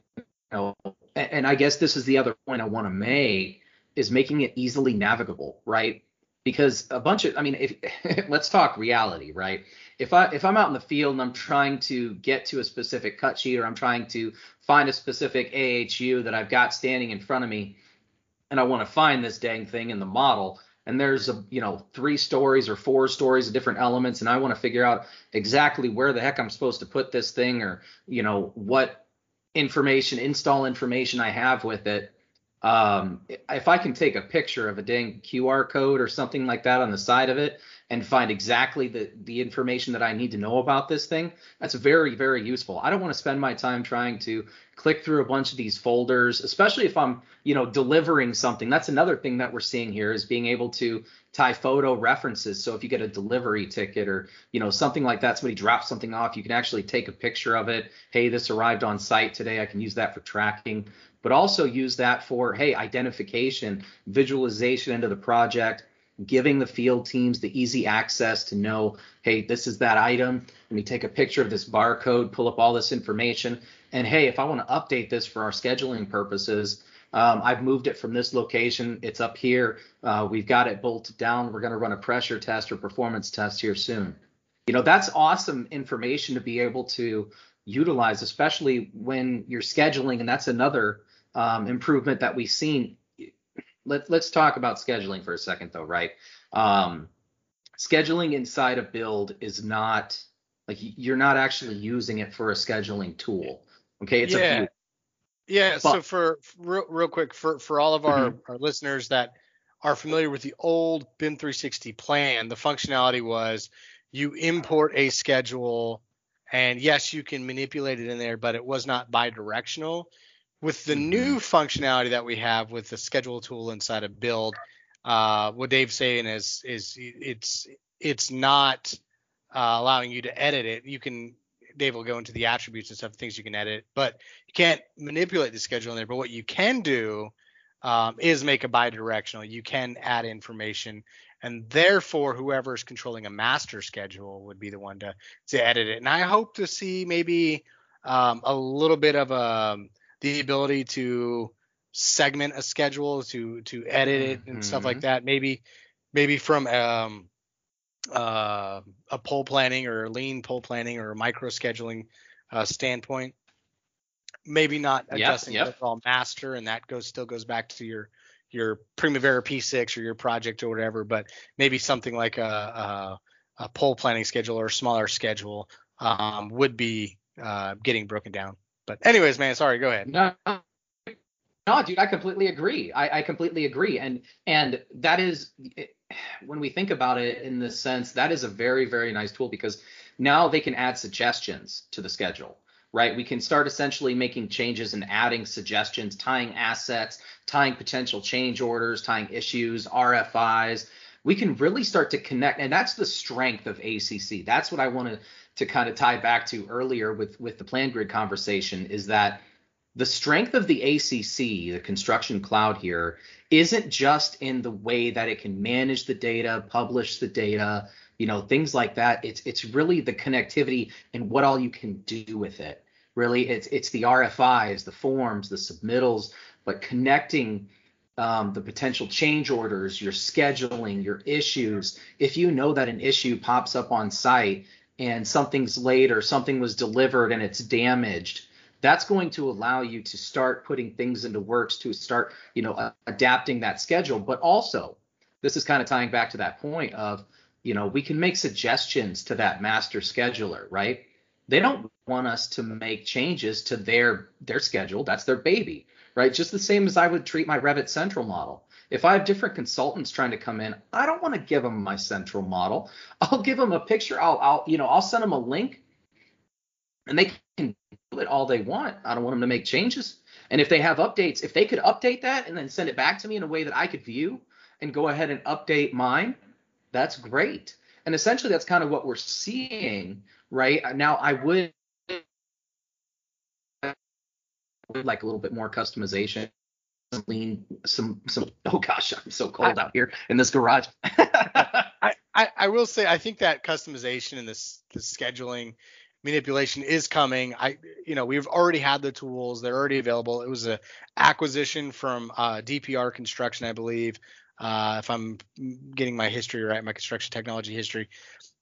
know and, and I guess this is the other point I want to make is making it easily navigable, right? Because a bunch of I mean if *laughs* let's talk reality, right? if I if I'm out in the field and I'm trying to get to a specific cut sheet or I'm trying to find a specific AHU that I've got standing in front of me, and I want to find this dang thing in the model, and there's a you know three stories or four stories of different elements, and I want to figure out exactly where the heck I'm supposed to put this thing or you know what information install information I have with it. Um, if I can take a picture of a dang QR code or something like that on the side of it, and find exactly the the information that I need to know about this thing, that's very very useful. I don't want to spend my time trying to click through a bunch of these folders, especially if I'm, you know, delivering something. That's another thing that we're seeing here is being able to tie photo references. So if you get a delivery ticket or, you know, something like that, somebody drops something off, you can actually take a picture of it. Hey, this arrived on site today. I can use that for tracking, but also use that for, hey, identification, visualization into the project giving the field teams the easy access to know, hey, this is that item. Let me take a picture of this barcode, pull up all this information. And hey, if I want to update this for our scheduling purposes, um, I've moved it from this location. It's up here. Uh, we've got it bolted down. We're going to run a pressure test or performance test here soon. You know, that's awesome information to be able to utilize, especially when you're scheduling. And that's another um, improvement that we've seen let, let's talk about scheduling for a second though right um, scheduling inside of build is not like you're not actually using it for a scheduling tool okay it's yeah. a view Yeah. But- so for real, real quick for for all of our Mm-hmm. our listeners that are familiar with the old BIM 360 plan, the functionality was you import a schedule, and yes, you can manipulate it in there, but it was not bi-directional. With the Mhm. new functionality that we have with the schedule tool inside of Build, uh, what Dave's saying is is it's it's not uh, allowing you to edit it. You can Dave will go into the attributes and stuff, things you can edit, but you can't manipulate the schedule in there. But what you can do um, is make a bi-directional. You can add information, and therefore whoever is controlling a master schedule would be the one to to edit it. And I hope to see maybe um, a little bit of a the ability to segment a schedule to to edit it and stuff like Mhm. that. Maybe maybe from um uh, a pull planning or lean pull planning or micro scheduling uh, standpoint. Maybe not Yep, adjusting yep. the overall master, and that goes still goes back to your your Primavera P6 or your project or whatever. But maybe something like a a, a pull planning schedule or a smaller schedule um, would be uh, getting broken down. But anyways, man, sorry. Go ahead. No, no, dude, I completely agree. I, I completely agree, and and that is when we think about it in this sense, that is a very very nice tool because now they can add suggestions to the schedule, right? We can start essentially making changes and adding suggestions, tying assets, tying potential change orders, tying issues, RFIs. We can really start to connect, and that's the strength of ACC. That's what I want to kind of tie back to earlier with with the PlanGrid conversation is that the strength of the ACC, the construction cloud here, isn't just in the way that it can manage the data, publish the data, you know, things like that. It's it's really the connectivity and what all you can do with it. Really, it's it's the RFIs, the forms, the submittals, but connecting um, the potential change orders, your scheduling, your issues. If you know that an issue pops up on site and something's late or something was delivered and it's damaged, that's going to allow you to start putting things into works to start you know uh, adapting that schedule. But also this is kind of tying back to that point of you know we can make suggestions to that master scheduler right? They don't want us to make changes to their their schedule. That's their baby right? Just the same as i would treat my revit central model if i have different consultants trying to come in i don't want to give them my central model *laughs* i'll give them a picture i'll, I'll you know i'll send them a link and they can do it all they want. I don't want them to make changes. And if they have updates, if they could update that and then send it back to me in a way that I could view and go ahead and update mine, that's great. And essentially, that's kind of what we're seeing right uh, now. I would would like a little bit more customization, some lean, some some. *laughs* Oh gosh, I'm so cold out here in this garage. *laughs* I, I, I will say I think that customization and this the scheduling manipulation is coming. I you know we've already had the tools; they're already available. It was a acquisition from uh, DPR Construction, I believe, uh, if I'm getting my history right, my construction technology history.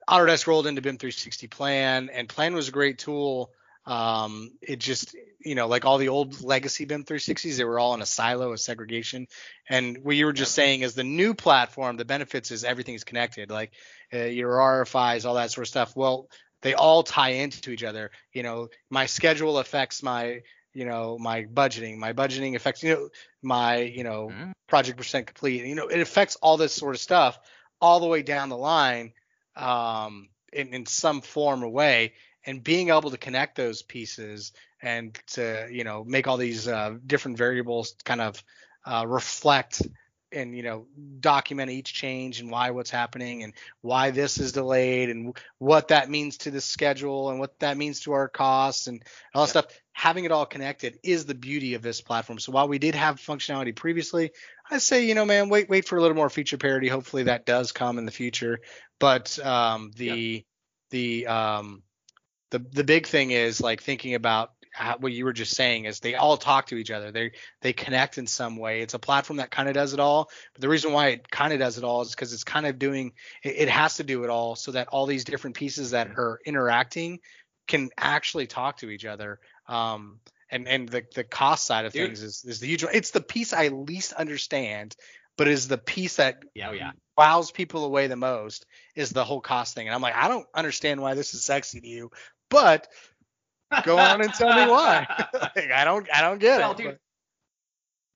Autodesk rolled into BIM 360 Plan, and Plan was a great tool. Um, it just you know like all the old legacy BIM 360s, they were all in a silo, a segregation. And what you were just saying is the new platform, the benefits is everything's connected, like uh, your RFIs, all that sort of stuff. Well, they all tie into each other. You know, my schedule affects my, you know, my budgeting. My budgeting affects, you know, my, you know, Mhm. project percent complete. You know, it affects all this sort of stuff all the way down the line, um, in, in some form or way. And being able to connect those pieces and to, you know, make all these uh, different variables kind of uh, reflect and you know document each change and why what's happening and why this is delayed and what that means to the schedule and what that means to our costs and all that stuff. Having it all connected is the beauty of this platform. So while we did have functionality previously i say you know man wait wait for a little more feature parity. Hopefully that does come in the future. But um the the um the the big thing is like thinking about what you were just saying is they all talk to each other. They they connect in some way. It's a platform that kind of does it all. But the reason why it kind of does it all is because it's kind of doing it, it has to do it all so that all these different pieces that are interacting can actually talk to each other. Um and and the the cost side of Dude. things is is the huge it's the piece i least understand but is the piece that yeah, oh, yeah. wows people away the most is the whole cost thing. And i'm like i don't understand why this is sexy to you but go on and tell me why. *laughs* Like, i don't i don't get Well, it dude, but-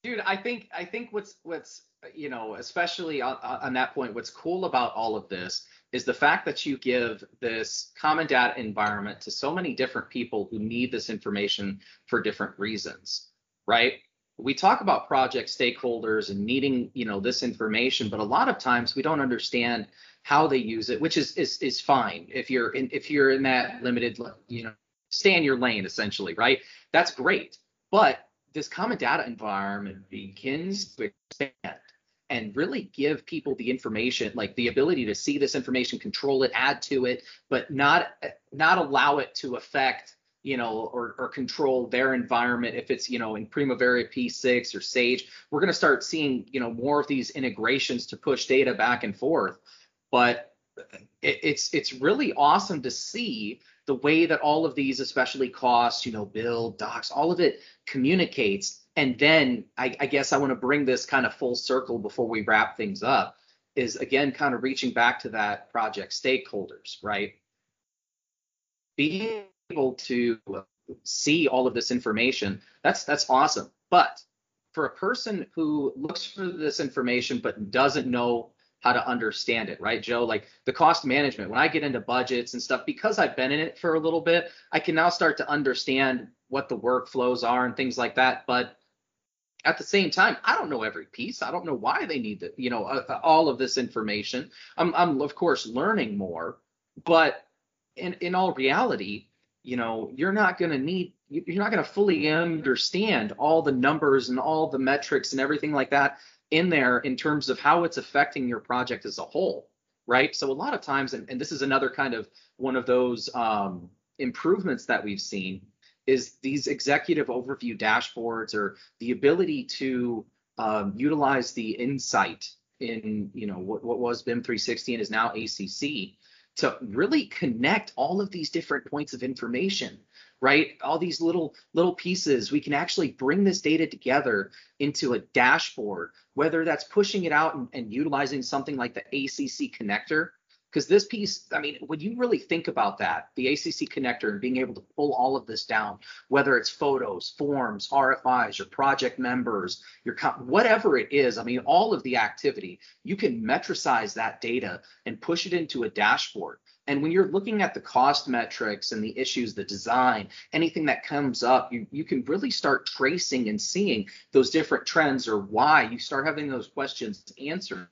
dude i think i think what's what's you know especially on, on that point what's cool about all of this is the fact that you give this common data environment to so many different people who need this information for different reasons right? We talk about project stakeholders and needing you know this information but a lot of times we don't understand how they use it which is is, is fine if you're in if you're in that limited you know stay in your lane essentially right that's great but this common data environment begins to expand and really give people the information like the ability to see this information control it add to it but not not allow it to affect you know, or, or control their environment. If it's, you know, in Primavera P6 or Sage, we're going to start seeing, you know, more of these integrations to push data back and forth. But it, it's it's really awesome to see the way that all of these, especially costs, you know, build, docs, all of it communicates. And then I, I guess I want to bring this kind of full circle before we wrap things up. Is again kind of reaching back to that project stakeholders, right? Being able to see all of this information, that's that's awesome. But for a person who looks for this information but doesn't know how to understand it, right, Joe? Like the cost management, when I get into budgets and stuff, because I've been in it for a little bit, I can now start to understand what the workflows are and things like that. But at the same time, I don't know every piece. I don't know why they need to, you know, uh, all of this information. I'm, I'm of course learning more, but in in all reality, you know, you're not going to need, you're not going to fully understand all the numbers and all the metrics and everything like that in there in terms of how it's affecting your project as a whole, right? So a lot of times, and, and this is another kind of one of those um, improvements that we've seen, is these executive overview dashboards or the ability to um, utilize the insight in you know what, what was BIM 360 and is now ACC to really connect all of these different points of information right? All these little little pieces we can actually bring this data together into a dashboard whether that's pushing it out and, and utilizing something like the acc connector. Because this piece i mean when you really think about that the acc connector and being able to pull all of this down whether it's photos forms rfis your project members your whatever it is i mean all of the activity you can metricize that data and push it into a dashboard and when you're looking at the cost metrics and the issues, the design, anything that comes up, you, you can really start tracing and seeing those different trends or why you start having those questions answered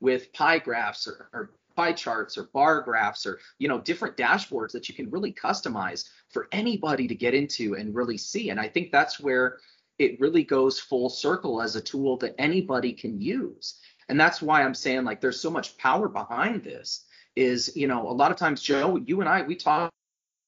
with pie graphs or, or pie charts or bar graphs or you know different dashboards that you can really customize for anybody to get into and really see. And i think that's where it really goes full circle as a tool that anybody can use. And that's why i'm saying like there's so much power behind this is you know a lot of times joe you and i we talk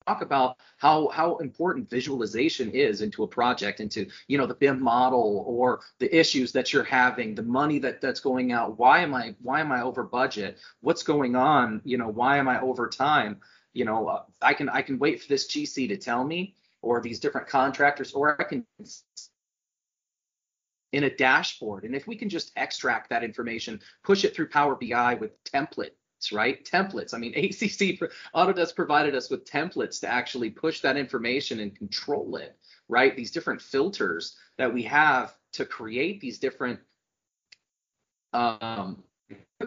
talk about how how important visualization is into a project into you know the BIM model or the issues that you're having the money that that's going out. Why am I why am I over budget? What's going on? You know why am I over time? You know I can I can wait for this GC to tell me or these different contractors or I can in a dashboard. And if we can just extract that information push it through Power BI with template right? Templates. I mean, *laughs* ACC Autodesk provided us with templates to actually push that information and control it, right? These different filters that we have to create these different um,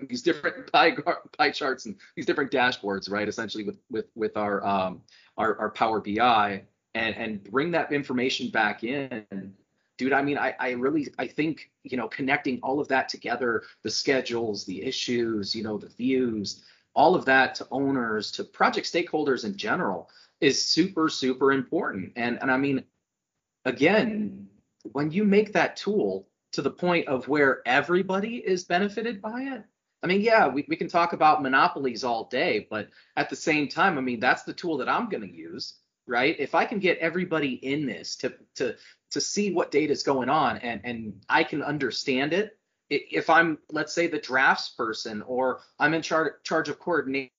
these different *laughs* pie, pie charts and these different dashboards, right? Essentially with with with our um, our, our Power BI and and bring that information back in dude i mean I, I really i think you know connecting all of that together the schedules the issues you know the views all of that to owners to project stakeholders in general is super super important. And and i mean again when you make that tool to the point of where everybody is benefited by it i mean yeah we, we can talk about monopolies all day but at the same time i mean that's the tool that i'm going to use right if i can get everybody in this to to to see what data is going on and and I can understand it. If I'm let's say the drafts person or I'm in charge charge of coordinating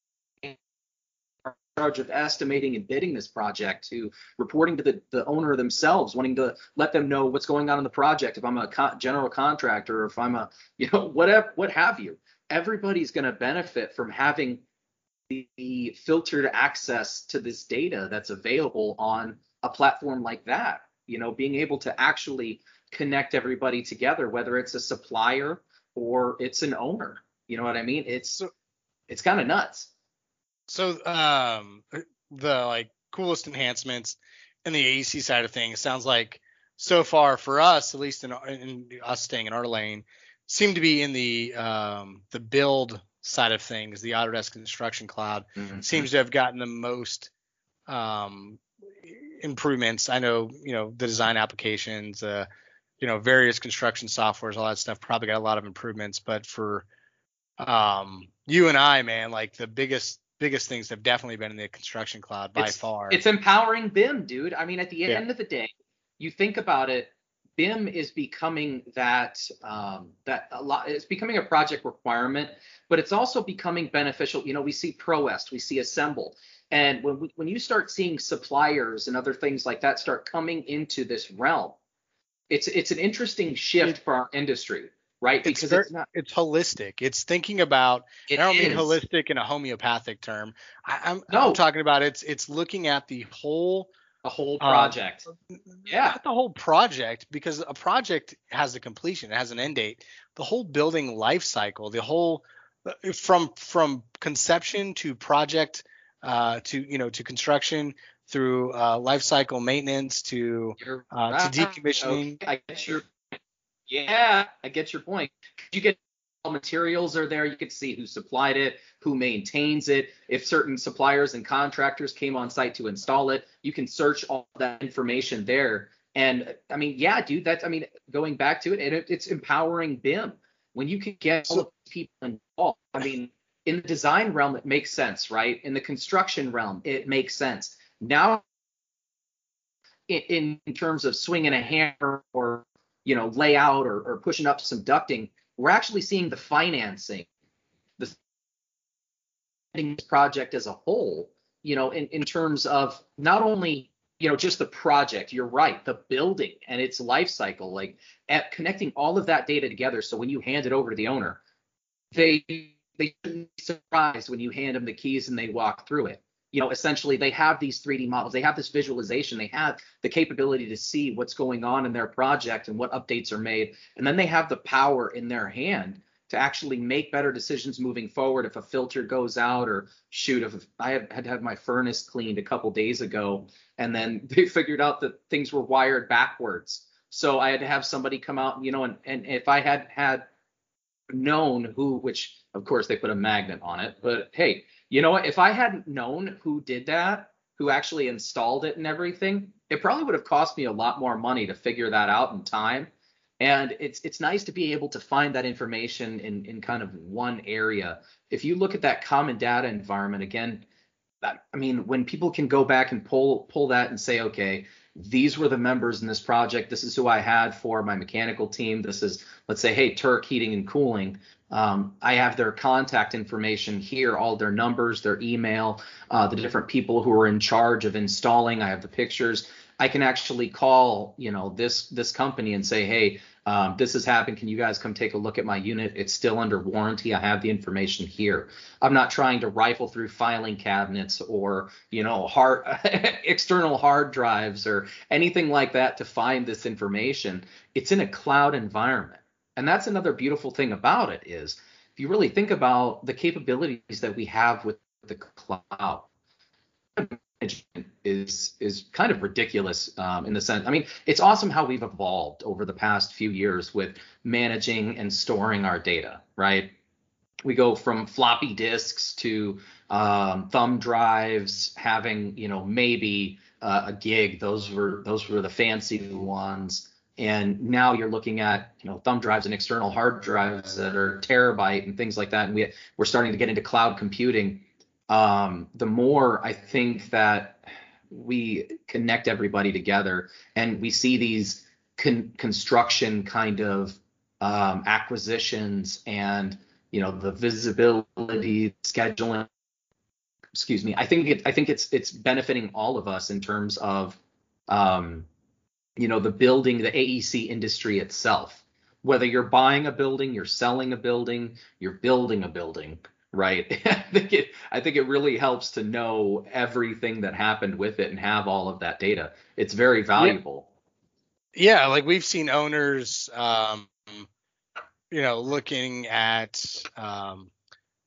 charge of estimating and bidding this project to reporting to the, the owner themselves wanting to let them know what's going on in the project if i'm a co- general contractor or if i'm a you know *laughs* whatever what have you everybody's going to benefit from having the, filtered access to this data that's available on a platform like that you know being able to actually connect everybody together whether it's a supplier or it's an owner you know what i mean? It's it's kind of nuts. So um the like coolest enhancements in the AEC side of things sounds like so far for us at least in, in us staying in our lane seem to be in the um the build side of things the Autodesk Construction Cloud mm-hmm. seems to have gotten the most um, improvements. I know, you know, the design applications, uh, you know, various construction softwares, all that stuff probably got a lot of improvements. But for um, you and I, man, like the biggest biggest things have definitely been in the construction cloud by it's, far. It's empowering BIM, dude. I mean, at the Yeah. end of the day, you think about it, BIM is becoming that um, that a lot. It's becoming a project requirement, but it's also becoming beneficial. You know, we see ProEst, we see Assemble, and when we, when you start seeing suppliers and other things like that start coming into this realm, it's it's an interesting shift for our industry, right? It's Because very- it's not. it's holistic. It's thinking about. It I don't mean holistic in a homeopathic term. I, I'm, No. I'm talking about it's it's looking at the whole a whole Um, project. Yeah. not the whole project because a project has a completion, it has an end date. The whole building life cycle, the whole uh, from from conception to project uh, to you know to construction through uh, life cycle maintenance to uh, to decommissioning. Okay, I get your yeah, I get your point. You get materials are there. You can see who supplied it, who maintains it. If certain suppliers and contractors came on site to install it, you can search all that information there. And I mean, yeah, dude, that's I mean, going back to it, and it, it's empowering BIM when you can get all the people involved. I mean, in the design realm, it makes sense, right? In the construction realm, it makes sense. Now in, in terms of swinging a hammer or you know layout or, or pushing up some ducting we're actually seeing the financing the project as a whole you know in, in terms of not only you know just the project you're right the building and its life cycle like at connecting all of that data together. So when you hand it over to the owner they they shouldn't be surprised when you hand them the keys and they walk through it you know essentially they have these 3d models. They have this visualization. They have the capability to see what's going on in their project and what updates are made. And then they have the power in their hand to actually make better decisions moving forward. If a filter goes out or shoot if i had had, my furnace cleaned a couple days ago and then *laughs* they figured out that things were wired backwards. So i had to have somebody come out you know and, and if i had had known who which of course they put a magnet on it but hey you know what? If i hadn't known who did that who actually installed it and everything it probably would have cost me a lot more money to figure that out in time. And it's it's nice to be able to find that information in in kind of one area. If you look at that common data environment again that i mean when people can go back and pull pull that and say okay these were the members in this project. This is who i had for my mechanical team. This is let's say hey turk heating and cooling. Um, i have their contact information here all their numbers their email uh, the different people who are in charge of installing. I have the pictures i can actually call you know this this company and say hey um, this has happened. Can you guys come take a look at my unit? It's still under warranty. I have the information here. I'm not trying to rifle through filing cabinets or, you know, hard *laughs* external hard drives or anything like that to find this information. It's in a cloud environment. And that's another beautiful thing about it is if you really think about the capabilities that we have with the cloud is is kind of ridiculous um, in the sense. I mean, it's awesome how we've evolved over the past few years with managing and storing our data. Right? We go from floppy disks to um, thumb drives, having you know maybe uh, a gig. Those were those were the fancy ones. And now you're looking at you know thumb drives and external hard drives that are terabyte and things like that. And we we're starting to get into cloud computing um, the more I think that we connect everybody together and we see these con- construction kind of um, acquisitions and you know the visibility scheduling excuse me i think it, i think it's it's benefiting all of us in terms of um, you know the building the aec industry itself. Whether you're buying a building you're selling a building you're building a building right. *laughs* I think it i think it really helps to know everything that happened with it and have all of that data. It's very valuable. Yeah, like we've seen owners, um, you know, looking at um,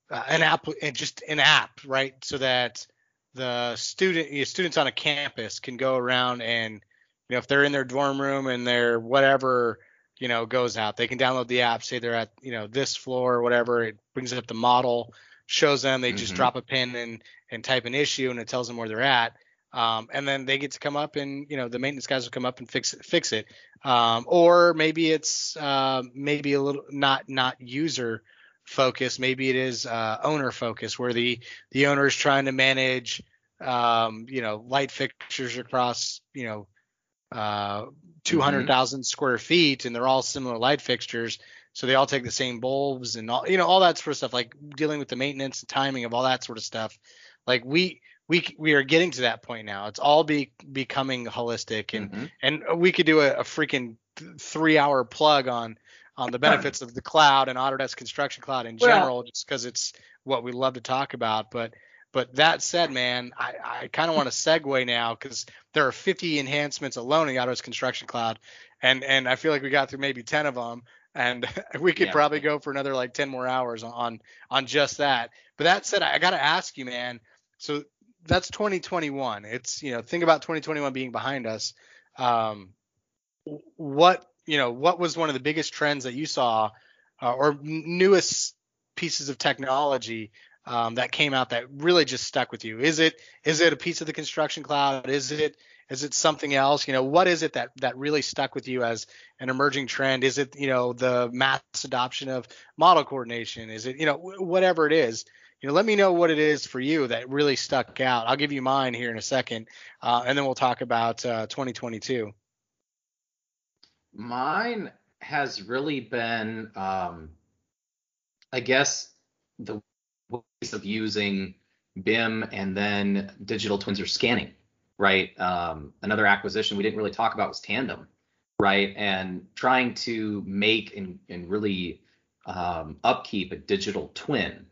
an app, and just an app, right? So that the student, you know, students on a campus can go around and, you know, if they're in their dorm room and their whatever, you know, goes out, they can download the app, say they're at, you know, this floor or whatever. It brings up the model, shows them, they just Mhm. drop a pin and and type an issue, and it tells them where they're at. Um, and then they get to come up and you know the maintenance guys will come up and fix it, fix it. Um, or maybe it's uh, maybe a little not not user focus, maybe it is uh, owner focus, where the the owner is trying to manage, um, you know, light fixtures across, you know, uh, 200,000 square feet, and they're all similar light fixtures, so they all take the same bulbs and all, you know, all that sort of stuff, like dealing with the maintenance and timing of all that sort of stuff. Like we we we are getting to that point now. It's all be becoming holistic, and Mhm. and we could do a, a freaking three hour plug on on the benefits of the cloud and Autodesk Construction Cloud in Well- general, just because it's what we love to talk about. But but that said, man, I, I kind of want to segue now because there are 50 enhancements alone in the Autodesk Construction Cloud, and and I feel like we got through maybe 10 of them, and *laughs* we could Yeah. probably go for another like 10 more hours on on just that. But that said, I, I got to ask you, man. So that's 2021. It's you know think about 2021 being behind us. Um, what you know what was one of the biggest trends that you saw uh, or newest pieces of technology um, that came out that really just stuck with you? Is it is it a piece of the construction cloud? Is it is it something else? You know, what is it that that really stuck with you as an emerging trend? Is it you know the mass adoption of model coordination? Is it you know wh- whatever it is? You know, let me know what it is for you that really stuck out. I'll give you mine here in a second, uh, and then we'll talk about uh, 2022. Mine has really been, um, I guess, the ways of using BIM and then digital twins or scanning, right? Um, another acquisition we didn't really talk about was Tandem, right? And trying to make and, and really um, upkeep a digital twin,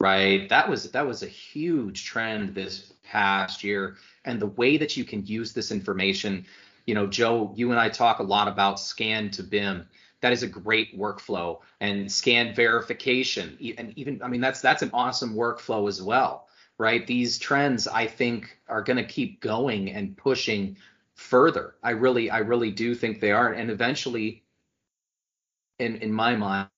right? That was that was a huge trend this past year, and the way that you can use this information you know, Joe, you and I talk a lot about scan to BIM. That is a great workflow and scan verification. And even, I mean, that's that's an awesome workflow as well, right? These trends, I think, are going to keep going and pushing further. I really, I really do think they are. And eventually, in in my mind,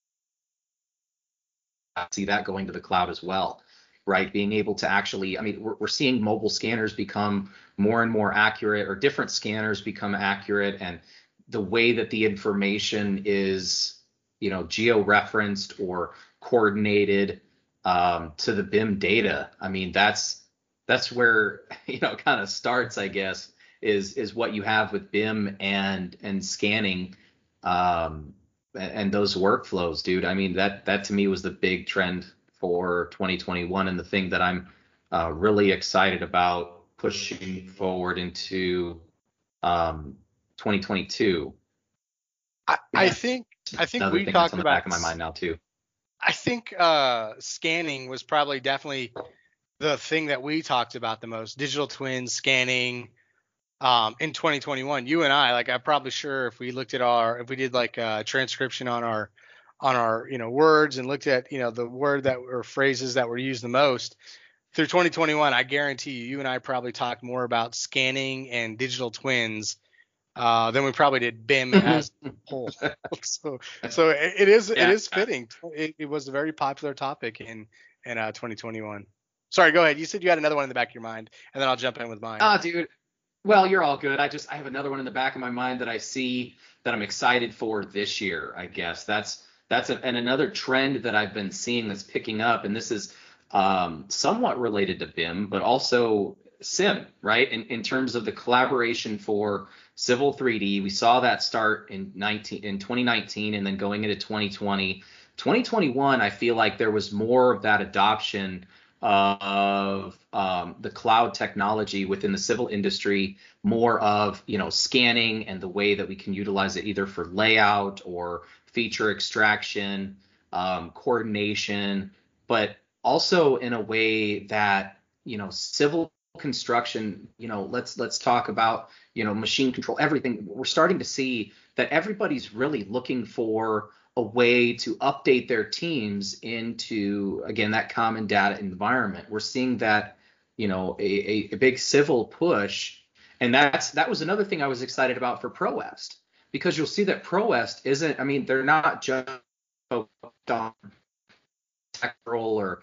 I see that going to the cloud as well, right? Being able to actually, I mean, we're, we're seeing mobile scanners become more and more accurate or different scanners become accurate and the way that the information is you know geo-referenced or coordinated um, to the BIM data. I mean that's that's where *laughs* you know kind of starts I guess is is what you have with BIM and and scanning um, and, those workflows dude. I mean that that to me was the big trend for 2021 and the thing that I'm uh, really excited about pushing forward into um, 2022. I, I think I think we talked that's on the about back of my mind now too. I think uh, scanning was probably definitely the thing that we talked about the most. Digital twins, scanning. Um, in 2021, you and I, like, I'm probably sure if we looked at our, if we did like a transcription on our, on our, you know, words and looked at, you know, the word that or phrases that were used the most through 2021, I guarantee you, you and I probably talked more about scanning and digital twins uh, than we probably did BIM as a whole. *laughs* so, so it, it is, Yeah. is fitting. It, it was a very popular topic in in uh, 2021. Sorry, go ahead. You said you had another one in the back of your mind, and then I'll jump in with mine. Ah, dude. Well, you're all good. I just I have another one in the back of my mind that I see that I'm excited for this year. I guess that's that's a, and another trend that I've been seeing that's picking up, and this is um, somewhat related to BIM, but also Sim, right? In in terms of the collaboration for Civil 3D, we saw that start in 19 in 2019, and then going into 2020. 2021, I feel like there was more of that adoption of um, the cloud technology within the civil industry, more of you know scanning and the way that we can utilize it either for layout or feature extraction, um, coordination, but also in a way that you know civil construction. You know, let's let's talk about you know machine control, everything. We're starting to see that everybody's really looking for a way to update their teams into again that common data environment. We're seeing that you know a, a, a big civil push, and that's that was another thing I was excited about for ProEst because you'll see that ProEst isn't. I mean, they're not just focused on technical or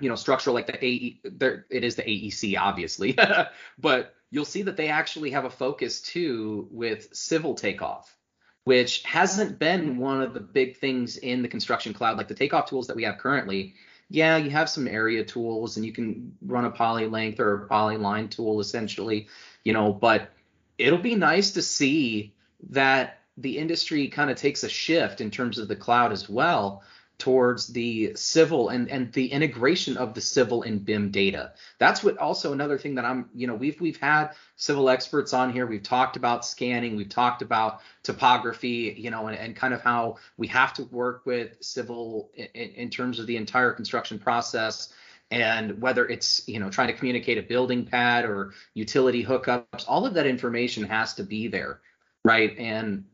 you know structural like the AE. There it is the AEC obviously, *laughs* but you'll see that they actually have a focus too with civil takeoff which hasn't been one of the big things in the construction cloud. Like the takeoff tools that we have currently, yeah, you have some area tools and you can run a poly length or a polyline tool essentially, you know, but it'll be nice to see that the industry kind of takes a shift in terms of the cloud as well towards the civil and and the integration of the civil and BIM data. That's what also another thing that I'm, you know, we've we've had civil experts on here. We've talked about scanning, we've talked about topography, you know, and, and kind of how we have to work with civil in, in terms of the entire construction process and whether it's you know trying to communicate a building pad or utility hookups all of that information has to be there right and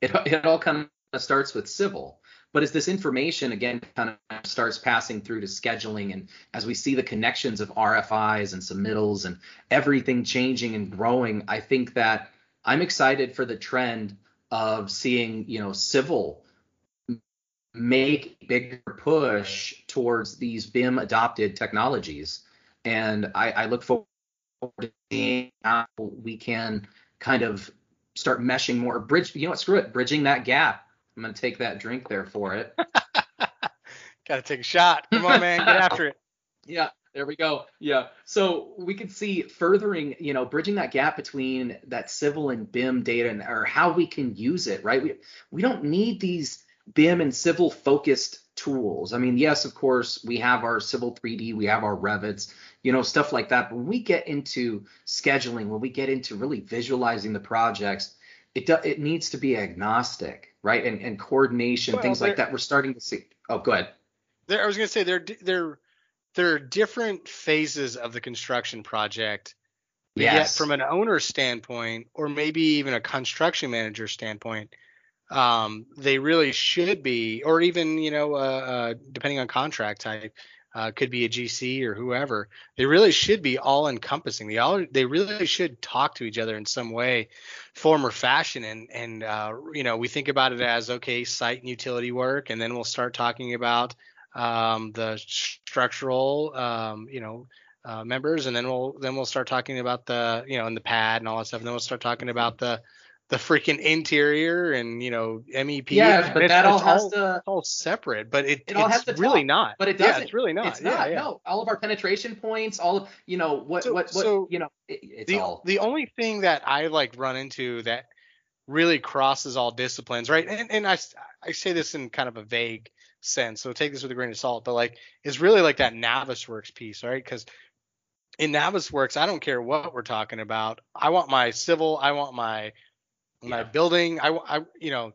it, it all kind of starts with civil but as this information again kind of starts passing through to scheduling, and as we see the connections of RFIs and submittals and everything changing and growing, I think that I'm excited for the trend of seeing, you know, civil make bigger push towards these BIM adopted technologies. And I, I look forward to seeing how we can kind of start meshing more, bridge, you know what, screw it, bridging that gap I'm gonna take that drink there for it. *laughs* Got to take a shot. Come on, man, get after it. *laughs* Yeah, there we go. Yeah. So we can see furthering, you know, bridging that gap between that civil and BIM data and or how we can use it, right? We we don't need these BIM and civil focused tools. I mean, yes, of course, we have our civil 3D, we have our Revits, you know, stuff like that. But when we get into scheduling, when we get into really visualizing the projects, it do, it needs to be agnostic, right? And and coordination, well, things like that. We're starting to see. Oh, go ahead. There, I was going to say there there there are different phases of the construction project. Yes. Yet from an owner standpoint, or maybe even a construction manager standpoint, um, they really should be, or even you know, uh, uh, depending on contract type, uh, could be a GC or whoever. They really should be all encompassing. They all they really should talk to each other in some way, form or fashion. And and uh, you know we think about it as okay, site and utility work, and then we'll start talking about um, the structural, um, you know. Uh, members and then we'll then we'll start talking about the you know and the pad and all that stuff and then we'll start talking about the the freaking interior and you know MEP. Yeah, but that all has all, to all separate. But it, it all has to really talk, not. But it doesn't. Yeah, it's really not. It's not. Yeah, yeah. No, all of our penetration points, all of you know what so, what what so you know. It, it's the all. the only thing that I like run into that really crosses all disciplines, right? And and I I say this in kind of a vague sense, so take this with a grain of salt. But like, it's really like that Navisworks piece, right? Because in Navisworks, I don't care what we're talking about. I want my civil, I want my my building. I, I, you know,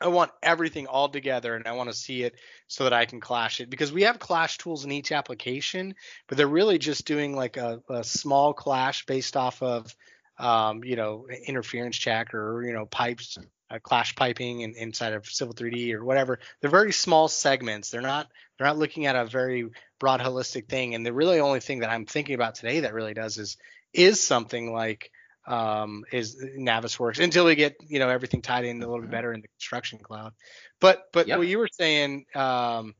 I want everything all together and I want to see it so that I can clash it because we have clash tools in each application, but they're really just doing like a, a small clash based off of, um, you know, interference check or, you know, pipes, uh, clash piping in, inside of Civil 3D or whatever. They're very small segments. They're not, they're not looking at a very broad holistic thing. And the really only thing that I'm thinking about today that really does is, is something like, um, is Navisworks until we get you know everything tied in a little bit better in the construction cloud. But but yep. what you were saying, um,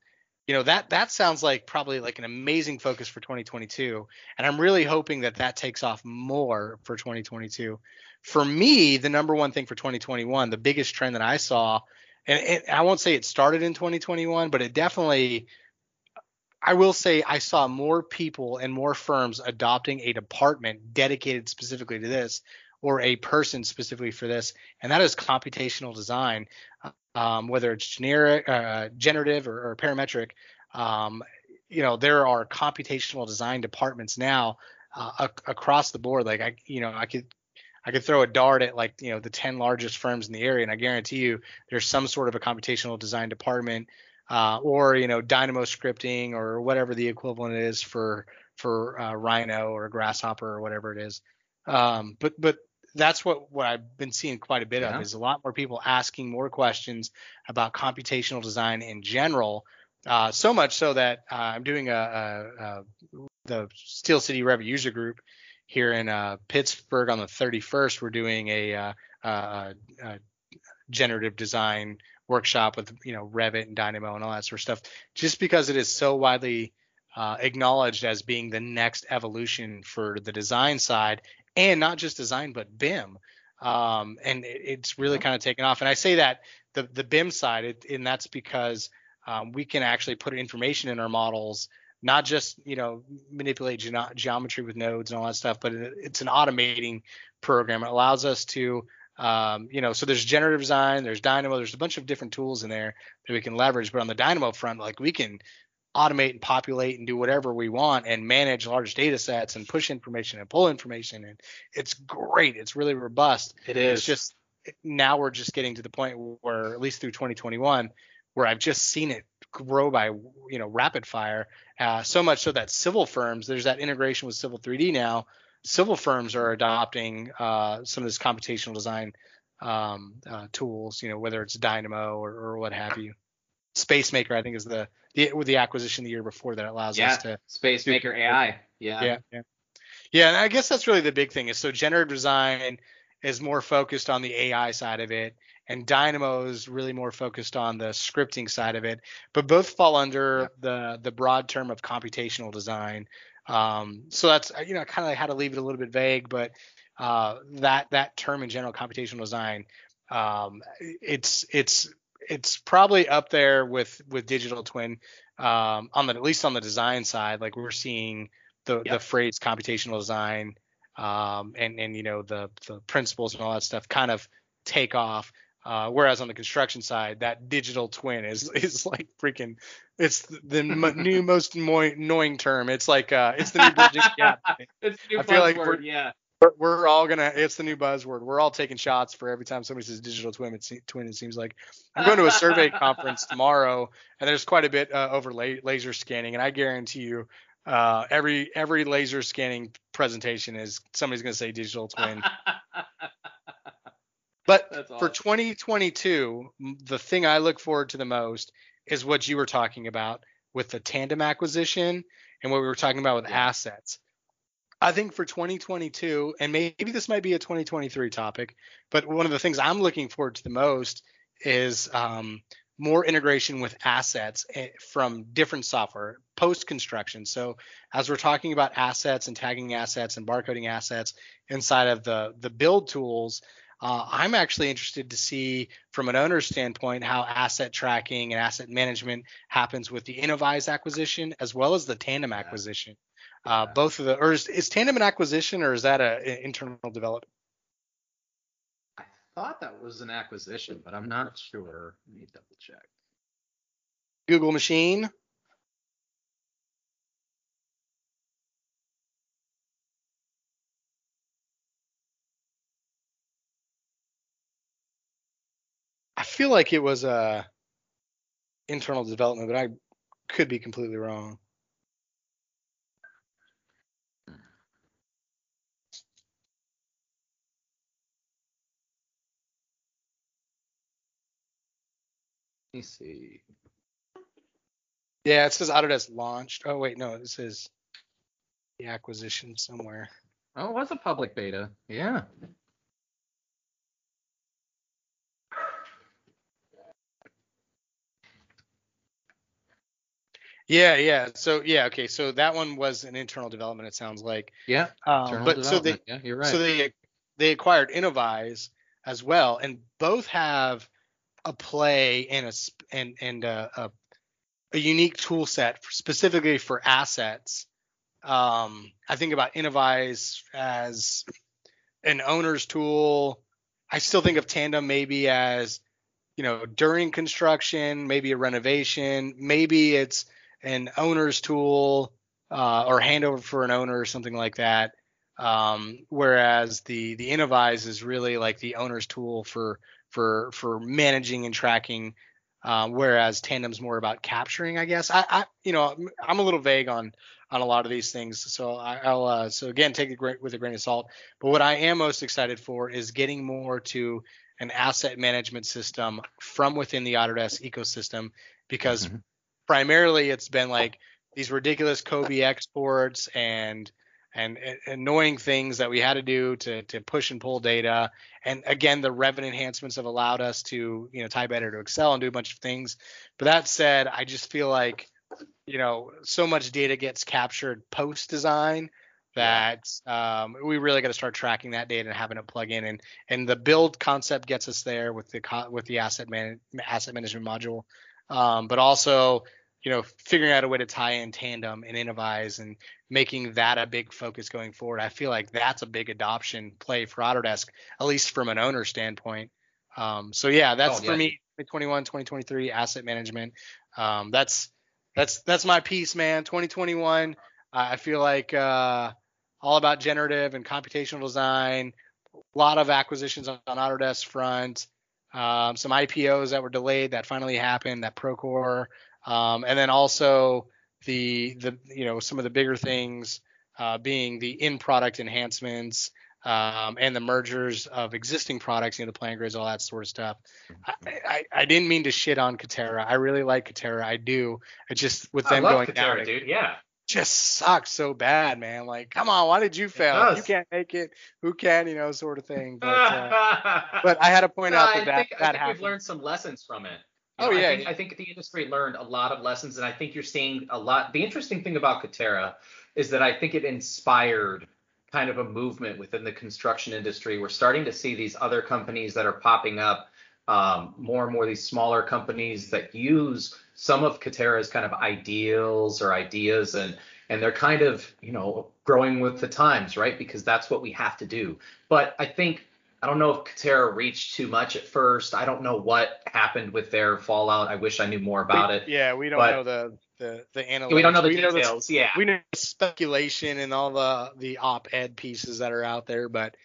you know that that sounds like probably like an amazing focus for 2022, and I'm really hoping that that takes off more for 2022. For me, the number one thing for 2021, the biggest trend that I saw, and, and I won't say it started in 2021, but it definitely I will say I saw more people and more firms adopting a department dedicated specifically to this or a person specifically for this, and that is computational design, um, whether it's generic, uh, generative, or, or parametric. Um, you know, there are computational design departments now uh, ac- across the board. Like I, you know, I could I could throw a dart at like you know the 10 largest firms in the area, and I guarantee you there's some sort of a computational design department uh, or you know Dynamo scripting or whatever the equivalent is for for uh, Rhino or Grasshopper or whatever it is. Um, but but that's what what I've been seeing quite a bit yeah. of is a lot more people asking more questions about computational design in general. Uh, so much so that uh, I'm doing a, a, a, the Steel City Revit user group here in uh, Pittsburgh on the 31st. We're doing a, uh, a generative design workshop with you know Revit and Dynamo and all that sort of stuff, just because it is so widely uh, acknowledged as being the next evolution for the design side, and not just design but BIM. um, and it, it's really kind of taken off. And I say that the the BIM side, it, and that's because um, we can actually put information in our models, not just you know manipulate ge- geometry with nodes and all that stuff, but it, it's an automating program. It allows us to um, you know, so there's generative design, there's Dynamo, there's a bunch of different tools in there that we can leverage. But on the Dynamo front, like we can automate and populate and do whatever we want and manage large data sets and push information and pull information and it's great it's really robust It is. it's just now we're just getting to the point where at least through 2021 where i've just seen it grow by you know rapid fire uh, so much so that civil firms there's that integration with civil 3d now civil firms are adopting uh, some of this computational design um, uh, tools you know whether it's dynamo or, or what have you spacemaker i think is the the with the acquisition the year before that allows yeah. us to Spacemaker AI. Yeah. yeah yeah yeah and i guess that's really the big thing is so generative design is more focused on the ai side of it and dynamo is really more focused on the scripting side of it but both fall under the the broad term of computational design um, so that's you know kind of had to leave it a little bit vague but uh, that that term in general computational design um, it's it's it's probably up there with with digital twin um, on the at least on the design side like we're seeing the Yep. the phrase computational design um, and and you know the the principles and all that stuff kind of take off uh, whereas on the construction side that digital twin is *laughs* is like freaking it's the m- *laughs* new most annoy- annoying term. It's like uh it's the new *laughs* bridging gap It's new I feel like buzzword, we're- yeah. we're, we're all gonna it's the new buzzword. We're all taking shots for every time somebody says digital twin it, se- twin, it seems like. I'm going to a survey conference tomorrow and there's quite a bit uh, over la- laser scanning and i guarantee you uh, every every laser scanning presentation is somebody's going to say digital twin but That's for 2022 the thing i look forward to the most is what you were talking about with the tandem acquisition and what we were talking about with Yeah. assets I think for 2022, and maybe this might be a 2023 topic, but one of the things I'm looking forward to the most is um, more integration with assets eh, from different software post construction. So as we're talking about assets and tagging assets and barcoding assets inside of the the build tools, uh, I'm actually interested to see from an owner's standpoint how asset tracking and asset management happens with the Innovyze acquisition as well as the Tandem Yeah. acquisition. Uh, Yeah. both of the, or is, is Tandem an acquisition or is that a, a internal development? I thought that was an acquisition, but I'm not sure. Let me double check. Google machine? Feel like it was a internal development, but I could be completely wrong. Let me see. Yeah, it says Autodesk launched. Oh wait, no, it says the acquisition somewhere. Oh, it was a public beta. Yeah. Yeah, yeah. So yeah, okay. So that one was an internal development. It sounds like. Yeah. Um, but so they yeah, you're right. so they they acquired Innovyze as well, and both have a play and a and and a, a, a unique tool set for, specifically for assets. Um, I think about Innovyze as an owner's tool. I still think of Tandem maybe as you know during construction, maybe a renovation, maybe it's an owner's tool uh, or handover for an owner or something like that. Um, whereas the the Innovyze is really like the owner's tool for for for managing and tracking. Uh, whereas Tandem's more about capturing, I guess. I, I you know I'm a little vague on on a lot of these things, so I, I'll uh, so again take it with a grain of salt. But what I am most excited for is getting more to an asset management system from within the Autodesk ecosystem because Mhm. Primarily it's been like these ridiculous COBie exports and and annoying things that we had to do to to push and pull data. And again, the Revit enhancements have allowed us to you know tie better to Excel and do a bunch of things. But that said, I just feel like you know so much data gets captured post design that um, we really got to start tracking that data and having it plug in and and the build concept gets us there with the co- with the asset man asset management module um, but also you know figuring out a way to tie in tandem and innovyze and making that a big focus going forward i feel like that's a big adoption play for autodesk at least from an owner standpoint um, so yeah that's Oh, for me 2021 2023 asset management um, that's that's that's my piece man 2021 I feel like uh, all about generative and computational design. A lot of acquisitions on, on Autodesk front. Um, some IPOs that were delayed that finally happened. That Procore, um, and then also the the you know some of the bigger things uh, being the in product enhancements um, and the mergers of existing products, you know, the PlanGrids, all that sort of stuff. I, I, I didn't mean to shit on Katerra. I really like Katerra. I do. I just with them going down, Katerra, dude. Yeah. just sucks so bad, man. Like, come on, why did you fail? You can't make it, who can? You know, sort of thing. But uh, *laughs* but I had to point No, out I that that, think, I think happened. we've learned some lessons from it. Oh, know, yeah, I think, yeah. I think the industry learned a lot of lessons, and I think you're seeing a lot. The interesting thing about Katerra is that I think it inspired kind of a movement within the construction industry. We're starting to see these other companies that are popping up, um, more and more these smaller companies that use some of Katerra's kind of ideals or ideas, and and they're kind of you know growing with the times, right? Because that's what we have to do. But I think I don't know if Katerra reached too much at first. I don't know what happened with their fallout. I wish I knew more about it. Yeah, we don't but- know the the the analytics. We don't know the we Know the, details. yeah. we know the speculation and all the the op-ed pieces that are out there, but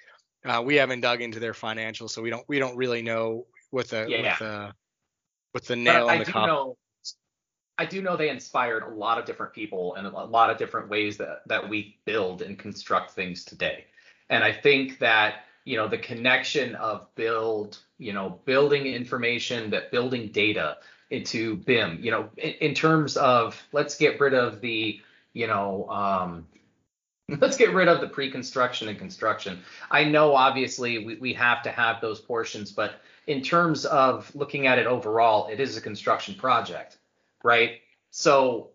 uh, we haven't dug into their financials, so we don't we don't really know what the Yeah. with the with the But nail I in the coffin. know I do know they inspired a lot of different people and a lot of different ways that that we build and construct things today. And I think that you know the connection of build, you know, building information, that building data into BIM, you know, in, in terms of let's get rid of the, you know, um, *laughs* let's get rid of the pre-construction and construction. I know obviously we, we have to have those portions, but in terms of looking at it overall, it is a construction project, right? So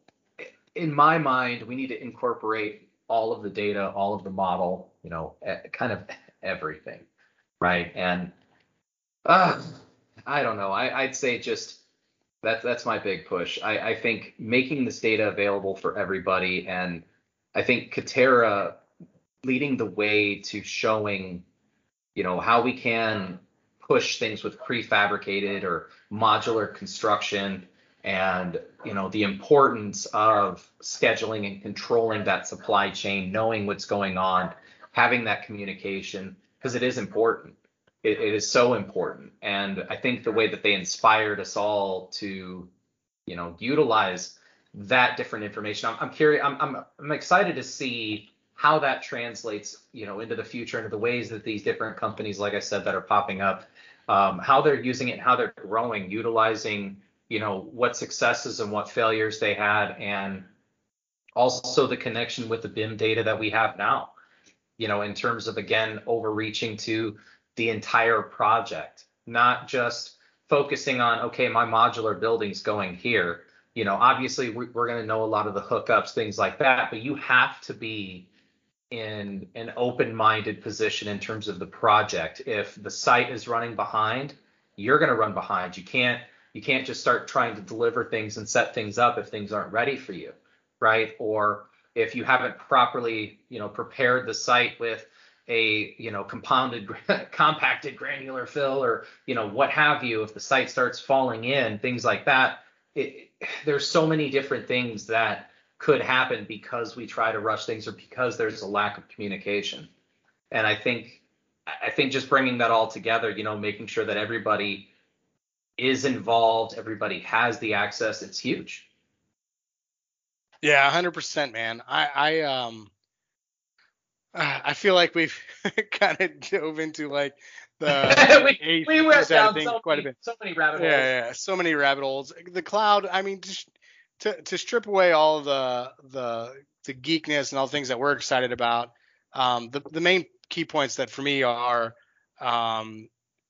in my mind, we need to incorporate all of the data, all of the model, you know, e- kind of everything, right? And uh, I don't know. I, I'd say just that's that's my big push. I, I think making this data available for everybody, and I think Katerra leading the way to showing, you know, how we can push things with prefabricated or modular construction and you know the importance of scheduling and controlling that supply chain knowing what's going on having that communication because it is important. It, it is so important. And i think the way that they inspired us all to you know utilize that different information i'm, I'm curious I'm, I'm i'm excited to see how that translates you know into the future into the ways that these different companies like i said that are popping up um, how they're using it how they're growing utilizing you know what successes and what failures they had and also the connection with the BIM data that we have now you know in terms of again overreaching to the entire project not just focusing on okay my modular building's going here. You know obviously we- we're going to know a lot of the hookups things like that but you have to be in an open-minded position in terms of the project. If the site is running behind you're going to run behind. You can't you can't just start trying to deliver things and set things up if things aren't ready for you right? Or if you haven't properly you know prepared the site with a you know compounded *laughs* compacted granular fill or you know what have you if the site starts falling in things like that it, there's so many different things that could happen because we try to rush things or because there's a lack of communication. And i think i think just bringing that all together you know making sure that everybody is involved everybody has the access it's huge Yeah, hundred percent, man. I I um uh, I feel like we've *laughs* kind of dove into like *laughs* the we, eighth we went down so quite a bit. so many rabbit holes Yeah, yeah, so many rabbit holes. The cloud, I mean, just to to strip away all the the the geekness and all the things that we're excited about. Um, the the main key points that for me are um,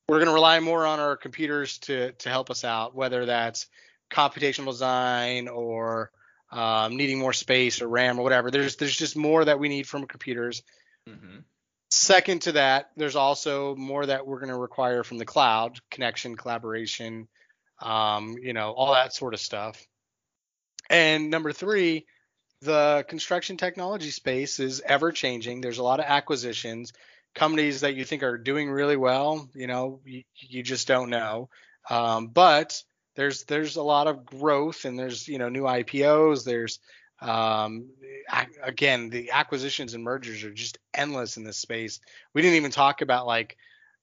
we're going to rely more on our computers to to help us out, whether that's computational design or um, needing more space or RAM or whatever. There's there's just more that we need from computers. Mhm. Second to that, there's also more that we're going to require from the cloud, connection, collaboration, um, you know, all that sort of stuff. And number three, the construction technology space is ever changing. There's a lot of acquisitions, companies that you think are doing really well, you know, you, you just don't know. Um, but there's there's a lot of growth and there's you know new IPOs. There's um, again the acquisitions and mergers are just endless in this space. We didn't even talk about like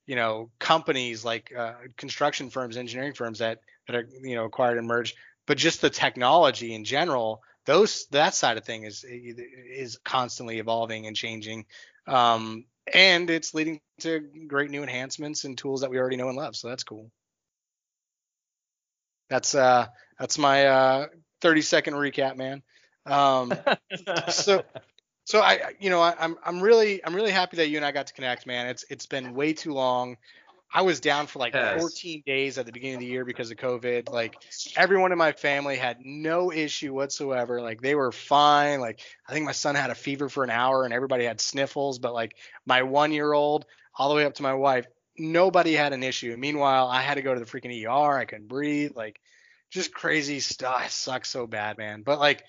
you know companies like uh, construction firms, engineering firms that that are you know acquired and merged, but just the technology in general. Those that side of thing is is constantly evolving and changing, um, and it's leading to great new enhancements and tools that we already know and love. So that's cool. That's uh that's my uh 30 second recap, man. Um, so so I you know I, I'm I'm really I'm really happy that you and I got to connect, man. It's it's been way too long. I was down for like Yes. 14 days at the beginning of the year because of COVID. Like everyone in my family had no issue whatsoever. Like they were fine. Like I think my son had a fever for an hour and everybody had sniffles, but like my one year old all the way up to my wife, nobody had an issue. Meanwhile, I had to go to the freaking ER. I couldn't breathe. Like just crazy stuff. Sucks so bad, man. But like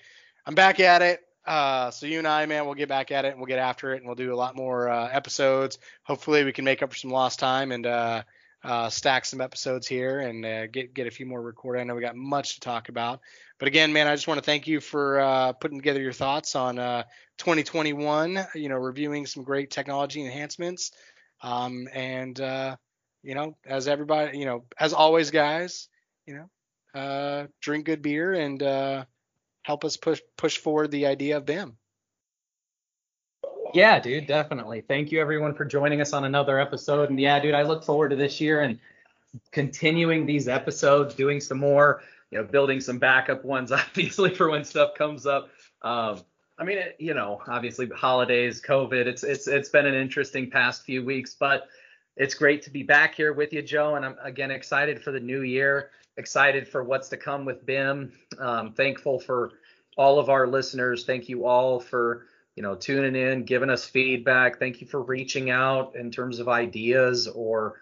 I'm back at it. Uh, so you and I, man, we'll get back at it and we'll get after it and we'll do a lot more uh, episodes. Hopefully, we can make up for some lost time and uh, uh, stack some episodes here and uh, get get a few more recorded. I know we got much to talk about. But again, man, I just want to thank you for uh, putting together your thoughts on uh, 2021. You know, reviewing some great technology enhancements. Um, and uh, you know, as everybody, you know, as always, guys, you know, uh, drink good beer and uh, help us push push forward the idea of BIM. Yeah, dude, definitely. Thank you everyone for joining us on another episode. And yeah, dude, I look forward to this year and continuing these episodes, doing some more, you know, building some backup ones, *laughs* obviously, for when stuff comes up. Um, I mean, it, you know, obviously holidays, COVID, it's it's it's been an interesting past few weeks, but it's great to be back here with you, Joe. And I'm again excited for the new year, excited for what's to come with BIM. Um, thankful for all of our listeners. Thank you all for you know tuning in, giving us feedback. Thank you for reaching out in terms of ideas or